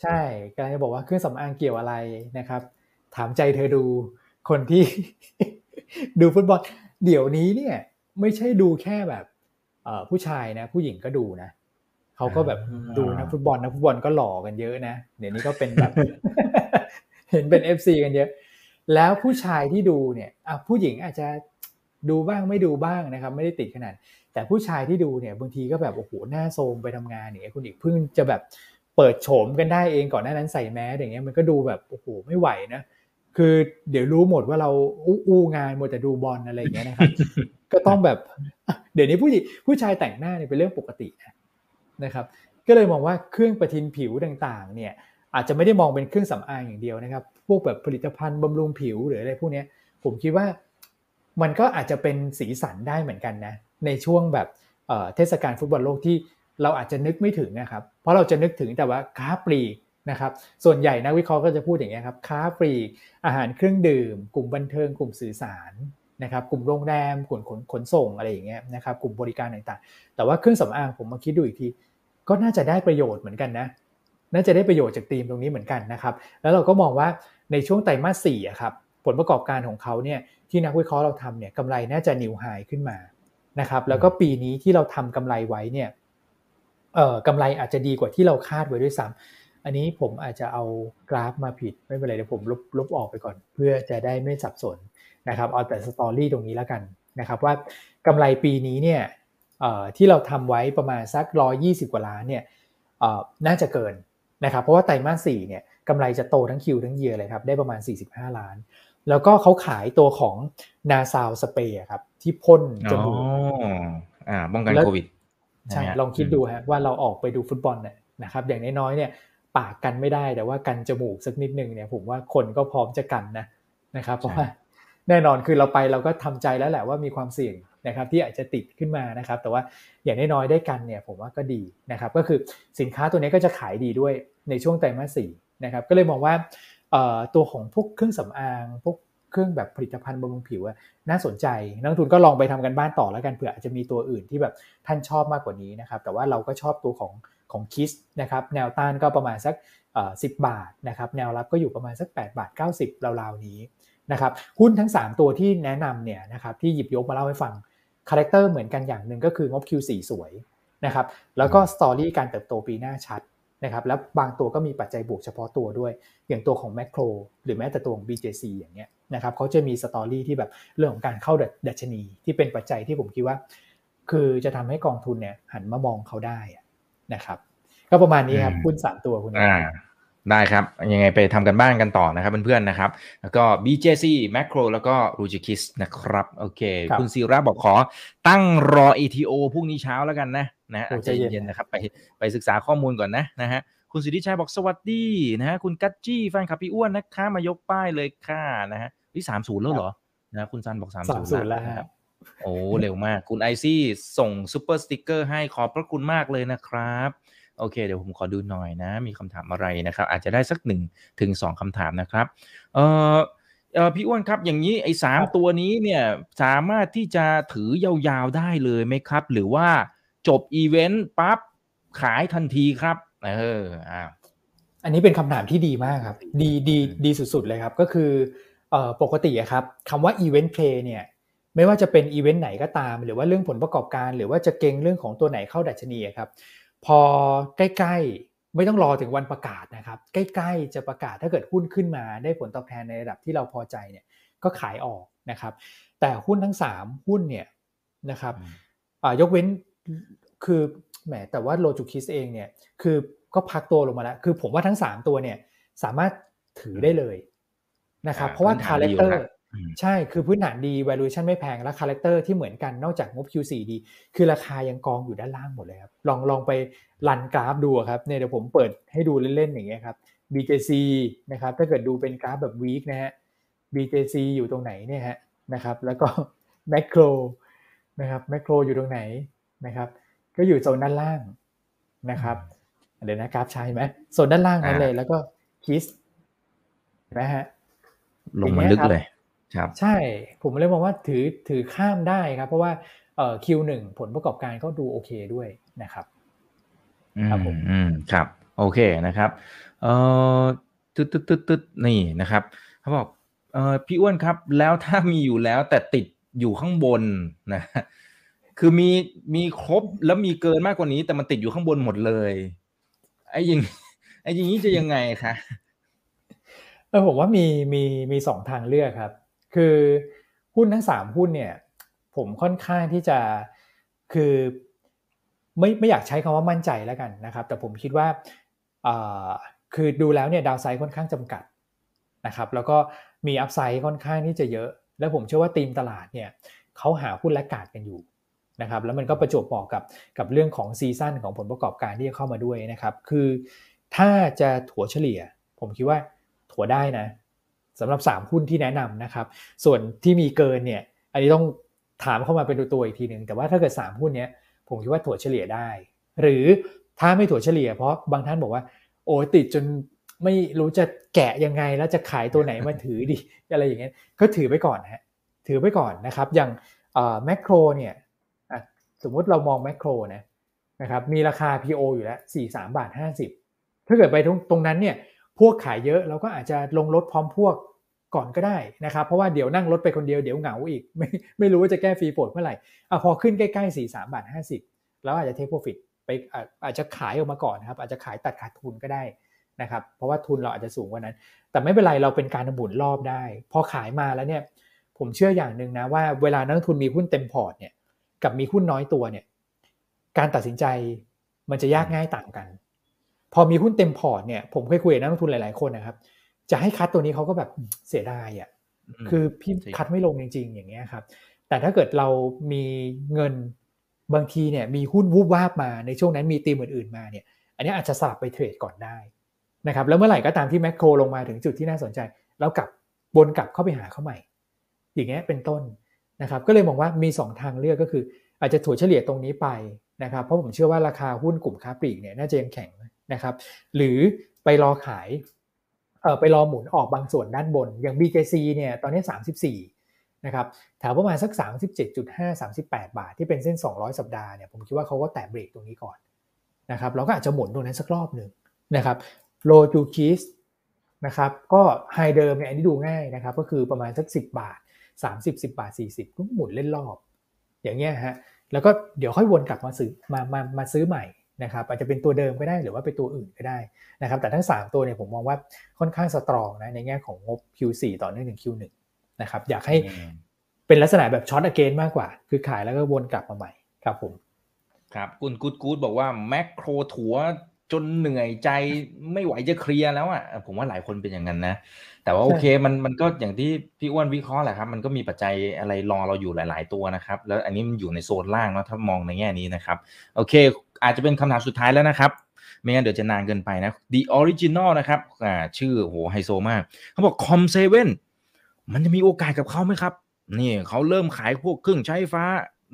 ใช่กำลังจะบอกว่าเครื่องสำอางเกี่ยวอะไรนะครับ ถามใจเธอดูคนที่ ดูฟุตบอล เดี๋ยวนี้เนี่ย ไม่ใช่ดูแค่แบบผู้ชายนะ ผู้หญิงก็ดูนะเขาก็แบบดูนักฟุตบอลนักฟุตบอลก็หล่อกันเยอะนะเดี๋ยวนี้ก็เป็นแบบ เห็นเป็น FC กันเยอะ แล้วผู้ชายที่ดูเนี่ยผู้หญิงอาจจะดูบ้างไม่ดูบ้างนะครับ ไม่ได้ติดขนาด แต่ผู้ชายที่ดูเนี่ยบางทีก็แบบโอ้โหหน้าโทรมไปทำงานเนี่ยคุณเอกเพิ่งจะแบบ เปิดโฉมกันได้เองก่อนหน้านั้นใส่แมสอย่างเงี้ยมันก็ดูแบบโอ้โหไม่ไหวนะคือเดี๋ยวรู้หมดว่าเราอู้งานหมดแต่ดูบอลอะไรอย่างเงี้ยนะครับก็ต้องแบบ เดี๋ยวนี้ผู้หญิงผู้ชายแต่งหน้าเนี่ยเป็นเรื่องปกตินะครับ ก็เลยมองว่าเครื่องประทินผิวต่างๆ เนี่ย อาจจะไม่ได้มองเป็นเครื่องสำอางอย่างเดียวนะครับ พวกแบบผลิตภัณฑ์บำรุงผิวหรืออะไรพวกนี้ผมคิดว่ามันก็อาจจะเป็นสีสันได้เหมือนกันนะ ในช่วงแบบเทศกาลฟุตบอลโลกที่ เราอาจจะนึกไม่ถึงนะครับ เพราะเราจะนึกถึงแต่ว่าค้าปลีกนะครับ ส่วนใหญ่นักวิเคราะห์ก็จะพูดอย่างนี้ครับ ค้าปลีก อาหารเครื่องดื่ม กลุ่มบันเทิง กลุ่มสื่อสารนะครับ กลุ่มโรงแรม กลุ่มขนขนส่งอะไรอย่างเงี้ยนะครับ กลุ่มบริการต่างๆ แต่ว่าเครื่องสำอางผมมาคิดดูอีกที ก็น่าจะได้ประโยชน์เหมือนกันนะ น่าจะได้ประโยชน์จากธีมตรงนี้เหมือนกันนะครับ แล้วเราก็มองว่าในช่วงไตรมาสสี่ครับ ผลประกอบการของเขาเนี่ย ที่นักวิเคราะห์เราทำเนี่ยกำไรน่าจะนิวไฮขึ้นมา นะครับ แล้วก็ปีนี้ที่เราทำกำไรไว้เนี่ย กำไรอาจจะดีกว่าที่เราคาดไว้ด้วยซ้ำอันนี้ผมอาจจะเอากราฟมาผิดไม่เป็นไรเดี๋ยวผมลบลบออกไปก่อน เพื่อจะได้ไม่สับสนนะครับเอาแต่สตอรี่ตรงนี้แล้วกันนะครับว่ากำไรปีนี้เนี่ยที่เราทำไว้ประมาณสักร้อยี่สิบกว่าล้านเนี่ยน่าจะเกินนะครับเพราะว่าไตรมาสสี่เนี่ยกำไรจะโตทั้งคิวทั้งเยียเลยครับได้ประมาณ 45 ล้าน แล้วก็เขาขายตัวของนาซาวสเปรย์ครับที่พ่นจมูกอ่าป้องกันโควิด ใช่ลองคิดดูฮะว่าเราออกไปดูฟุตบอลเนี่ยนะครับอย่างน้อยๆเนี่ยปากกันไม่ได้แต่ว่ากันจมูกสักนิดนึงเนี่ยผมว่าคนก็พร้อมจะกันนะนะครับเพราะว่าแน่นอนคือเราไปเราก็ทำใจแล้วแหละว่ามีความเสี่ยงนะครับที่อาจจะติดขึ้นมานะครับแต่ว่าอย่างน้อยๆได้กันเนี่ยผมว่าก็ดีนะครับก็คือสินค้าตัวนี้ก็จะขายดีด้วยในช่วงไตรมาสสี่นะครับก็เลยมองว่าตัวของพวกเครื่องสำอางพวก เครื่องแบบผลิตภัณฑ์บำรุงผิวน่าสนใจ นักทุนก็ลองไปทำการบ้านต่อแล้วกันเผื่ออาจจะมีตัวอื่นที่แบบท่านชอบมากกว่านี้นะครับแต่ว่าเราก็ชอบตัวของของ KISS นะครับแนวต้านก็ประมาณสักสิบาทนะครับแนวรับก็อยู่ประมาณสัก 8 บาท 90ราวๆนี้นะครับหุ้นทั้ง 3 ตัวที่แนะนำเนี่ยนะครับที่หยิบยกมาเล่าให้ฟัง character เหมือนกันอย่างหนึ่งก็คืองบ Q4 สวยนะครับแล้วก็ story การเติบโตปีหน้าชัดนะครับแล้วบางตัวก็มีปัจจัยบวกเฉพาะตัวด้วย อย่างตัวของแมคโครหรือแม้แต่ตัวของ BJC อย่างเงี้ย นะครับเขาจะมีสตอรี่ที่แบบเรื่องของการเข้าดัชนีที่เป็นปัจจัยที่ผมคิดว่า คือจะทำให้กองทุนเนี่ยหันมามองเขาได้นะครับก็ประมาณนี้ครับหุ้นสามตัวคุณอ่าได้ครับ ยังไงไปทำกันบ้านกันต่อนะครับเพื่อนๆนะครับ แล้วก็ BJC Macro แล้วก็ r u j i k i s นะครับ โอเค คุณซีระบอกขอตั้งรอ ETO พรุ่งนี้เช้าแล้วกันนะนะใจเย็นๆนะครับ ไปไปศึกษาข้อมูลก่อนนะนะฮะคุณสิทธิชัยบอกสวัสดีนะฮะคุณกัจจี้แฟนคลับพี่อ้วนนะคะ มายกป้ายเลยค่ะนะฮะ ที่สามศูนย์แล้วเหรอนะคุณซันบอกสามศูนย์แล้วครับโอ้เร็วมากคุณไอซี่ส่ง Super Sticker ให้ขอบพระคุณมากเลยนะครับโอเคเดี๋ยวผมขอดูหน่อยนะ มีคำถามอะไรนะครับ อาจจะได้สักหนึ่งถึงสองคำถามนะครับเออเออพี่อ้วนครับอย่างนี้ไอ้สามตัวนี้เนี่ยสามารถที่จะถือยาวๆได้เลยไหมครับ หรือว่าจบอีเวนต์ปั๊บขายทันทีครับเอออ่าอันนี้เป็นคำถามที่ดีมากครับ ดีดีดีสุดๆเลยครับ ก็คือเอ่อ ปกติครับคำว่า event play เนี่ยไม่ว่าจะเป็นอีเวนต์ไหนก็ตาม หรือว่าเรื่องผลประกอบการ หรือว่าจะเก็งเรื่องของตัวไหนเข้าดัชนีครับพอใกล้ๆไม่ต้องรอถึงวันประกาศนะครับใกล้ๆจะประกาศถ้าเกิดหุ้นขึ้นมาได้ผลตอบแทนในระดับที่เราพอใจเนี่ยก็ขายออกนะครับ แต่หุ้นทั้ง 3 หุ้นเนี่ยนะครับยกเว้นคือแหมแต่ว่า Rojukiss เองเนี่ยคือก็พักตัวลงมาแล้ว คือผมว่าทั้ง 3 ตัวเนี่ยสามารถถือได้เลย นะครับเพราะว่า character ใช่คือพื้นฐานดี valuation ไม่แพงและ character ที่เหมือนกันนอกจากงบ Q4 ดี คือราคายังกองอยู่ด้านล่างหมดเลยครับลองลองไปรันกราฟดูครับเนี่ยเดี๋ยวผมเปิดให้ดูเล่นๆอย่างเงี้ยครับ BJC นะครับถ้าเกิดดูเป็นกราฟแบบ week นะฮะ BJC อยู่ตรงไหนเนี่ยฮะนะครับแล้วก็ macro นะครับ macro อยู่ตรงไหนนะครับก็อยู่โซนด้านล่างนะครับเดี๋ยวนะกราฟใช่ไหมโซนด้านล่างนั่นเลยแล้วก็คิสเห็นไหมฮะ ลงมาลึกเลยครับ ใช่ ผมเลยมองว่าถือถือข้ามได้ครับ เพราะว่าเอ่อ Q1 ผลประกอบการก็ดูโอเคด้วยนะครับครับผมอืมครับ โอเคนะครับเอ่อตึ๊ดตึ๊ดตึ๊ดตึ๊ดนี่นะครับเขาบอกเอ่อพี่อ้วนครับ แล้วถ้ามีอยู่แล้วแต่ติดอยู่ข้างบนนะคือมีมีครบแล้วมีเกินมากกว่านี้ แต่มันติดอยู่ข้างบนหมดเลยไอ้ยังไอ้อย่างนี้จะยังไงคะ เออผมว่ามีมีมีสองทางเลือกครับ คือหุ้นทั้งสามหุ้นเนี่ย ผมค่อนข้างที่จะคือไม่ไม่อยากใช้คำว่ามั่นใจแล้วกันนะครับ แต่ผมคิดว่าคือดูแล้วเนี่ยดาวไซด์ค่อนข้างจำกัดนะครับแล้วก็มีอัพไซด์ค่อนข้างที่จะเยอะ แล้วผมเชื่อว่าตีมตลาดเนี่ยเขาหาหุ้นและกาดกันอยู่นะครับแล้วมันก็ประจวบเหมาะกับกับเรื่องของซีซั่นของผลประกอบการที่จะเข้ามาด้วยนะครับคือถ้าจะถัวเฉลี่ย ผมคิดว่า ถัวได้นะสำหรับ 3 หุ้นที่แนะนำนะครับ ส่วนที่มีเกินเนี่ย อันนี้ต้องถามเข้ามาเป็นตัวอีกทีหนึ่งแต่ว่าถ้าเกิด 3 หุ้นนี้ผมคิดว่าถั่วเฉลี่ยได้ หรือถ้าไม่ถั่วเฉลี่ย เพราะบางท่านบอกว่า โอ้ติดจนไม่รู้จะแกะยังไงแล้วจะขายตัวไหนมาถือดีอะไรอย่างเงี้ยก็ถือไปก่อนฮะถือไปก่อนนะครับ อย่างแมคโครเนี่ยสมมุติเรามองแมคโครนะนะครับมีราคา PO อยู่แล้ว 43 บาท 50 ถ้าเกิดไปตรงตรงนั้นเนี่ย พวกขายเยอะเราก็อาจจะลงรถพร้อมพวกก่อนก็ได้นะครับ เพราะว่าเดี๋ยวนั่งรถไปคนเดียวเดี๋ยวเหงาอีก ไม่ไม่รู้ว่าจะแก้ free float เมื่อไหร่อะพอขึ้นใกล้ๆสี่สามบาทห้าสิบแล้วอาจจะ take profit ไปอาจจะขายออกมาก่อนนะครับอาจจะขายตัดขาดทุนก็ได้นะครับ เพราะว่าทุนเราอาจจะสูงกว่านั้น แต่ไม่เป็นไรเราเป็นการหมุนรอบได้ พอขายมาแล้วเนี่ยผมเชื่ออย่างหนึ่งนะว่าเวลานักทุนมีหุ้นเต็มพอร์ตเนี่ยกับมีหุ้นน้อยตัวเนี่ยการตัดสินใจมันจะยากง่ายต่างกัน พอมีหุ้นเต็มพอร์ตเนี่ยผมเคยคุยกับนักลงทุนหลายๆคนนะครับ จะให้คัดตัวนี้เขาก็แบบเสียดายอะคือพี่คัดไม่ลงจริง ๆ อย่างเงี้ยครับ แต่ถ้าเกิดเรามีเงินบางทีเนี่ยมีหุ้นวูบวาบมาในช่วงนั้นมีตีมอื่นๆมาเนี่ย อันนี้อาจจะสลับไปเทรดก่อนได้นะครับแล้วเมื่อไหร่ก็ตามที่แมคโครลงมาถึงจุดที่น่าสนใจเรากลับวนกลับเข้าไปหาเขาใหม่ อย่างเงี้ยเป็นต้นนะครับ ก็เลยมองว่ามี 2 ทางเลือกก็คือ อาจจะถั่วเฉลี่ยตรงนี้ไปนะครับเพราะผมเชื่อว่าราคาหุ้นกลุ่มค้าปลีกเนี่ยน่าจะยังแข็ง นะครับ หรือไปรอขายเออไปรอหมุนออกบางส่วนด้านบน อย่าง BKC เนี่ยตอนนี้ 34 นะครับแถวประมาณสัก 37.5 38 บาท ที่เป็นเส้น 200 สัปดาห์เนี่ยผมคิดว่าเขาก็แตะเบรกตรงนี้ก่อนนะครับเราก็อาจจะหมุนตรงนั้นสักรอบหนึ่งนะครับโลจูคิสนะครับก็high เดิมเนี่ยอันนี้ดูง่ายนะครับก็คือประมาณสัก 10 บาท 30 10 บาท 40 ก็หมุนเล่นรอบ อย่างเงี้ยฮะแล้วก็เดี๋ยวค่อยวนกลับมาซื้อมามามาซื้อใหม่ นะครับอาจจะเป็นตัวเดิมก็ได้หรือว่าเป็นตัวอื่นก็ได้นะครับแต่ทั้ง 3 ตัวเนี่ยผมมองว่าค่อนข้าง strong นะในแง่ของงบ Q4 ต่อเนื่องถึง Q1 นะครับอยากให้เป็นลักษณะแบบ short against มากกว่า คือขายแล้วก็วนกลับมาใหม่ครับผมครับคุณกูดกูดบอกว่าแมคโครถัวจนเหนื่อยใจไม่ไหวจะเคลียร์แล้วอะผมว่าหลายคนเป็นอย่างนั้นนะ แต่ว่าโอเคมันมันก็อย่างที่พี่อ้วนวิเคราะห์แหละครับ มันก็มีปัจจัยอะไรรอเราอยู่หลาย ๆ ตัวนะครับ แล้วอันนี้มันอยู่ในโซนล่างเนาะถ้ามองในแง่นี้นะครับ โอเค อาจจะเป็นคำถามสุดท้ายแล้วนะครับ ไม่งั้นเดี๋ยวจะนานเกินไปนะ The Original นะครับอ่าชื่อโหไฮโซมากเขาบอกคอมเซเว่นมันจะมีโอกาสกับเขาไหมครับ นี่เขาเริ่มขายพวกเครื่องใช้ฟ้า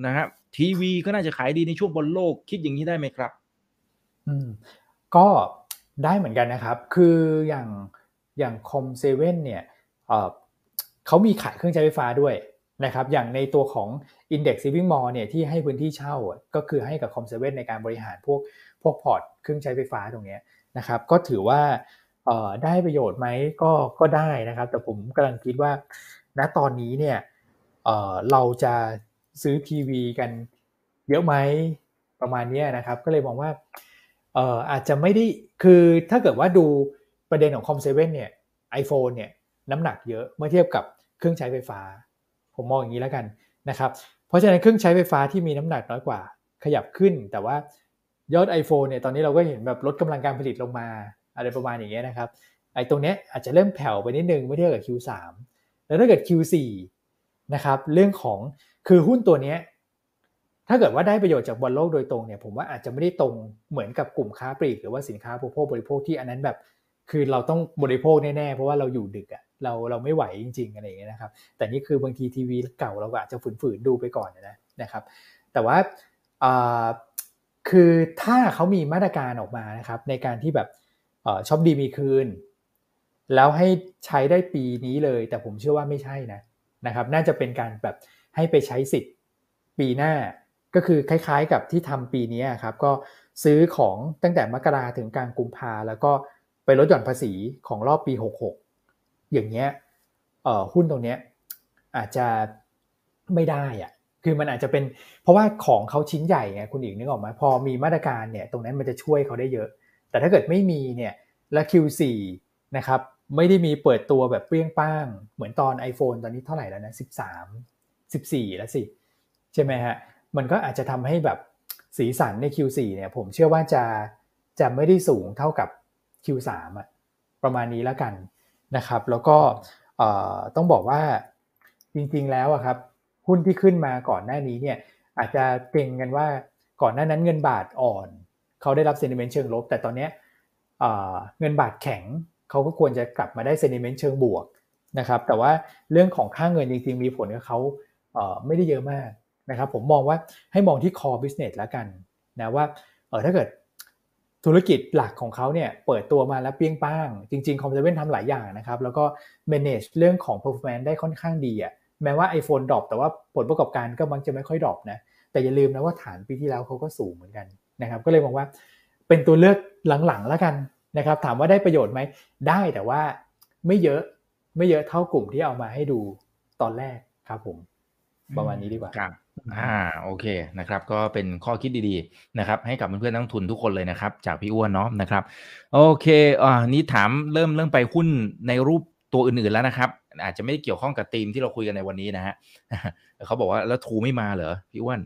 นะครับทีวีก็น่าจะขายดีในช่วงบอลโลกคิดอย่างนี้ได้ไหมครับ อืมก็ได้เหมือนกันนะครับ คืออย่างอย่าง COM7 เนี่ยเเขามีขายเครื่องใช้ไฟฟ้าด้วย นะครับอย่างในตัวของ Index Living Mall เนี่ยที่ให้พื้นที่เช่าก็คือให้กับ COM7 ในการบริหารพวกพวกพอร์ตเครื่องใช้ไฟฟ้าตรงนี้นะครับก็ถือว่าได้ประโยชน์ไหมก็ก็ได้นะครับ แต่ผมกำลังคิดว่าณตอนนี้เนี่ยเราจะซื้อทีวีกันเยอะไหมประมาณนี้นะครับ ก็เลยมองว่าอาจจะไม่ได้คือถ้าเกิดว่าดูประเด็นของคอมเซเว่นเนี่ยไอโฟนเนี่ยน้ำหนักเยอะเมื่อเทียบกับเครื่องใช้ไฟฟ้า ผมมองอย่างนี้แล้วกันนะครับ เพราะฉะนั้นเครื่องใช้ไฟฟ้าที่มีน้ำหนักน้อยกว่า ขยับขึ้น แต่ว่ายอด iPhone เนี่ยตอนนี้เราก็เห็นแบบลดกำลังการผลิตลงมาอะไรประมาณอย่างเงี้ยนะครับไอ้ตรงเนี้ยอาจจะเริ่มแผ่วไปนิดนึงเมื่อเทียบกับ Q3 แล้วถ้าเกิด Q4 นะครับเรื่องของคือหุ้นตัวเนี้ยถ้าเกิดว่าได้ประโยชน์จากบอลโลกโดยตรงเนี่ยผมว่าอาจจะไม่ได้ตรงเหมือนกับกลุ่มค้าปลีกหรือว่าสินค้าผู้บริโภคที่อันนั้นแบบ คือเราต้องบริโภคแน่ๆเพราะว่าเราอยู่ดึกอะ่ะ เราเราไม่ไหวจริง ๆอะไรอย่างเงี้ยนะครับ แต่นี่คือบางทีทีวีเก่าเราก็อาจจะฝืนๆดูไปก่อนนะนะครับ แต่ว่าคือถ้าเขามีมาตรการออกมานะครับ ในการที่แบบช็อปดีมีคืน แล้วให้ใช้ได้ปีนี้เลย แต่ผมเชื่อว่าไม่ใช่นะนะครับ น่าจะเป็นการแบบให้ไปใช้สิทธิ์ปีหน้าก็คือคล้ายๆกับที่ทำปีนี้ครับก็ซื้อของตั้งแต่มกราถึงกลางกุมภาแล้วก็ไปลดหย่อนภาษีของรอบปี 66 อย่างเงี้ยเอ่อหุ้นตรงเนี้ยอาจจะไม่ได้อะคือมันอาจจะเป็นเพราะว่าของเขาชิ้นใหญ่ไงคุณอีกนึกออกไหมพอมีมาตรการเนี่ยตรงนั้นมันจะช่วยเขาได้เยอะ แต่ถ้าเกิดไม่มีเนี่ยและ Q4 นะครับไม่ได้มีเปิดตัวแบบเปรี้ยงป้าง เหมือนตอน iPhone ตอนนี้เท่าไหร่แล้วนะ 13 14 แล้วสิ ใช่ไหมฮะ มันก็อาจจะทำให้แบบสีสันใน Q4 เนี่ยผมเชื่อว่าจะจะไม่ได้สูงเท่ากับ Q3 อะประมาณนี้แล้วกัน นะครับ แล้วก็ต้องบอกว่าจริงๆแล้วครับหุ้นที่ขึ้นมาก่อนหน้านี้เนี่ยอาจจะเก่งกันว่าก่อนหน้านั้นเงินบาทอ่อน เขาได้รับเซนิเมนต์เชิงลบ แต่ตอนนี้เงินบาทแข็งเขาก็ควรจะกลับมาได้เซนิเมนต์เชิงบวกนะครับแต่ว่าเรื่องของค่าเงินจริงๆมีผลกับเขาไม่ได้เยอะมากนะครับผมมองว่าให้มองที่ core business แล้วกันนะว่าเออถ้าเกิด ธุรกิจหลักของเขาเนี่ยเปิดตัวมาแล้วเปี้ยงป้าง จริงๆ COM7ทำหลายอย่างนะครับ แล้วก็ manage เรื่องของ performance ได้ค่อนข้างดีอะ่ะแม้ว่า iPhone drop แต่ว่าผลประกอบการก็มักจะไม่ค่อย drop นะแต่อย่าลืมนะว่าฐานปีที่แล้วเขาก็สูงเหมือนกันนะครับ ก็เลยมองว่าเป็นตัวเลือกหลังๆแล้วกันนะครับ ถามว่าได้ประโยชน์ไหมได้แต่ว่าไม่เยอะไม่เยอะเท่ากลุ่มที่เอามาให้ดูตอนแรกครับผม ประมาณนี้ดีกว่าครับ อ่าโอเคนะครับ ก็เป็นข้อคิดดีๆนะครับ ให้กับเพื่อนๆนักทุนทุกคนเลยนะครับ จากพี่อ้วนเนาะนะครับ โอเคอ่านี้ถามเริ่มเริ่มไปหุ้นในรูปตัวอื่นๆแล้วนะครับ อาจจะไม่ได้เกี่ยวข้องกับธีมที่เราคุยกันในวันนี้นะฮะเขาบอกว่าแล้วทูไม่มาเหรอพี่อ้วน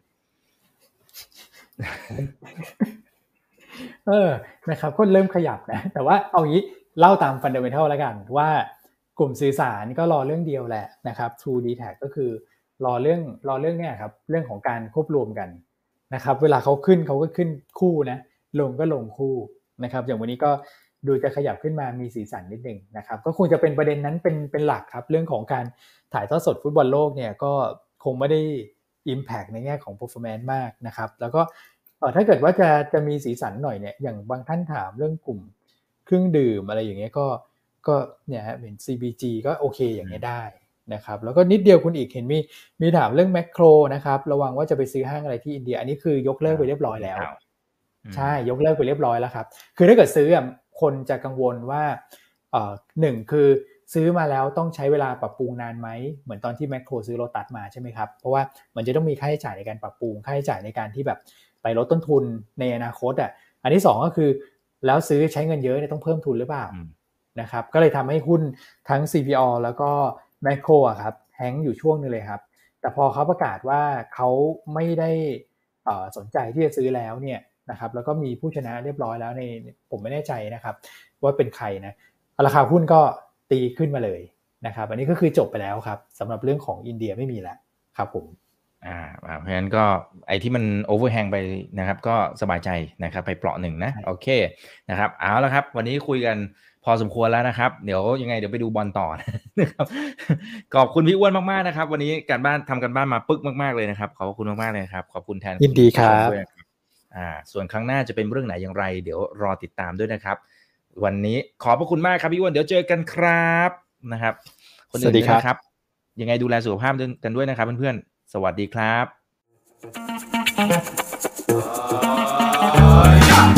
เออนะครับก็เริ่มขยับนะแต่ว่าเอางี้เล่าตามฟันเดเมนทัลแล้วกัน ว่ากลุ่มสื่อสารก็รอเรื่องเดียวแหละนะครับ True d t a c ก็คือ รอเรื่องรอเรื่องเนี้ยครับเรื่องของการควบรวมกันนะครับ เวลาเขาขึ้นเขาก็ขึ้นคู่นะลงก็ลงคู่นะครับ อย่างวันนี้ก็ดูจะขยับขึ้นมามีสีสันนิดหนึ่งนะครับ ก็คงจะเป็นประเด็นนั้นเป็นเป็นหลักครับ เรื่องของการถ่ายทอดสดฟุตบอลโลกเนี่ยก็คงไม่ได้ Impact ในแง่ของ performance มากนะครับ แล้วก็ถ้าเกิดว่าจะจะมีสีสันหน่อยเนี่ยอย่างบางท่านถามเรื่องกลุ่มเครื่องดื่มอะไรอย่างเงี้ยก็ก็เนี่ยฮะเป็น CBG ก็โอเคอย่างเงี้ยได้ นะครับแล้วก็นิดเดียวคุณอีกเห็นมีมีถามเรื่องแมคโครนะครับระวังว่าจะไปซื้อห้างอะไรที่อินเดีย อันนี้คือยกเลิกไปเรียบร้อยแล้ว ใช่ยกเลิกไปเรียบร้อยแล้วครับ คือถ้าเกิดซื้อคนจะกังวลว่าเอ่อหนึ่งคือซื้อมาแล้วต้องใช้เวลาปรับปรุงนานไหม เหมือนตอนที่แมคโครซื้อรถตัดมาใช่ไหมครับ เพราะว่ามันจะต้องมีค่าใช้จ่ายในการปรับปรุงค่าใช้จ่ายในการที่แบบไปลดต้นทุนในอนาคตอะอันที่ 2 ก็คือ แล้วซื้อใช้เงินเยอะเนี่ยต้องเพิ่มทุนหรือเปล่านะครับก็เลยทำให้หุ้นทั้ง CPO แล้วก็ แมคโครอะครับแฮงอยู่ช่วงนึงเลยครับ แต่พอเขาประกาศว่าเขาไม่ได้สนใจที่จะซื้อแล้วเนี่ยนะครับแล้วก็มีผู้ชนะเรียบร้อยแล้วในผมไม่แน่ใจนะครับ ว่าเป็นใครนะราคาหุ้นก็ตีขึ้นมาเลยนะครับ อันนี้ก็คือจบไปแล้วครับสำหรับเรื่องของอินเดียไม่มีแล้วครับผมอ่าเพราะฉะนั้นก็ไอ้ที่มันโอเวอร์แฮงไปนะครับ ก็สบายใจนะครับ ไปเปราะหนึ่งนะ โอเคนะครับ เอาละครับ วันนี้คุยกันพ อสมควรแล้วนะครับ เดี๋ยวยังไงเดี๋ยวไปดูบอลต่อนะครับขอบคุณพี่อ้วนมากๆนะครับ วันนี้การบ้านทำกันบ้านมาปึ๊กมากๆเลยนะครับ ขอบคุณมากๆเลยครับ ขอบคุณแทนยินดีครับอ่า ส่วนครั้งหน้าจะเป็นเรื่องไหนอย่างไร เดี๋ยวรอติดตามด้วยนะครับ วันนี้ขอบพระคุณมากครับพี่อ้วนเดี๋ยวเจอกันครับนะครับ คนอื่นนะครับ ยังไงดูแลสุขภาพกันด้วยนะครับเพื่อนๆสวัสดีครับ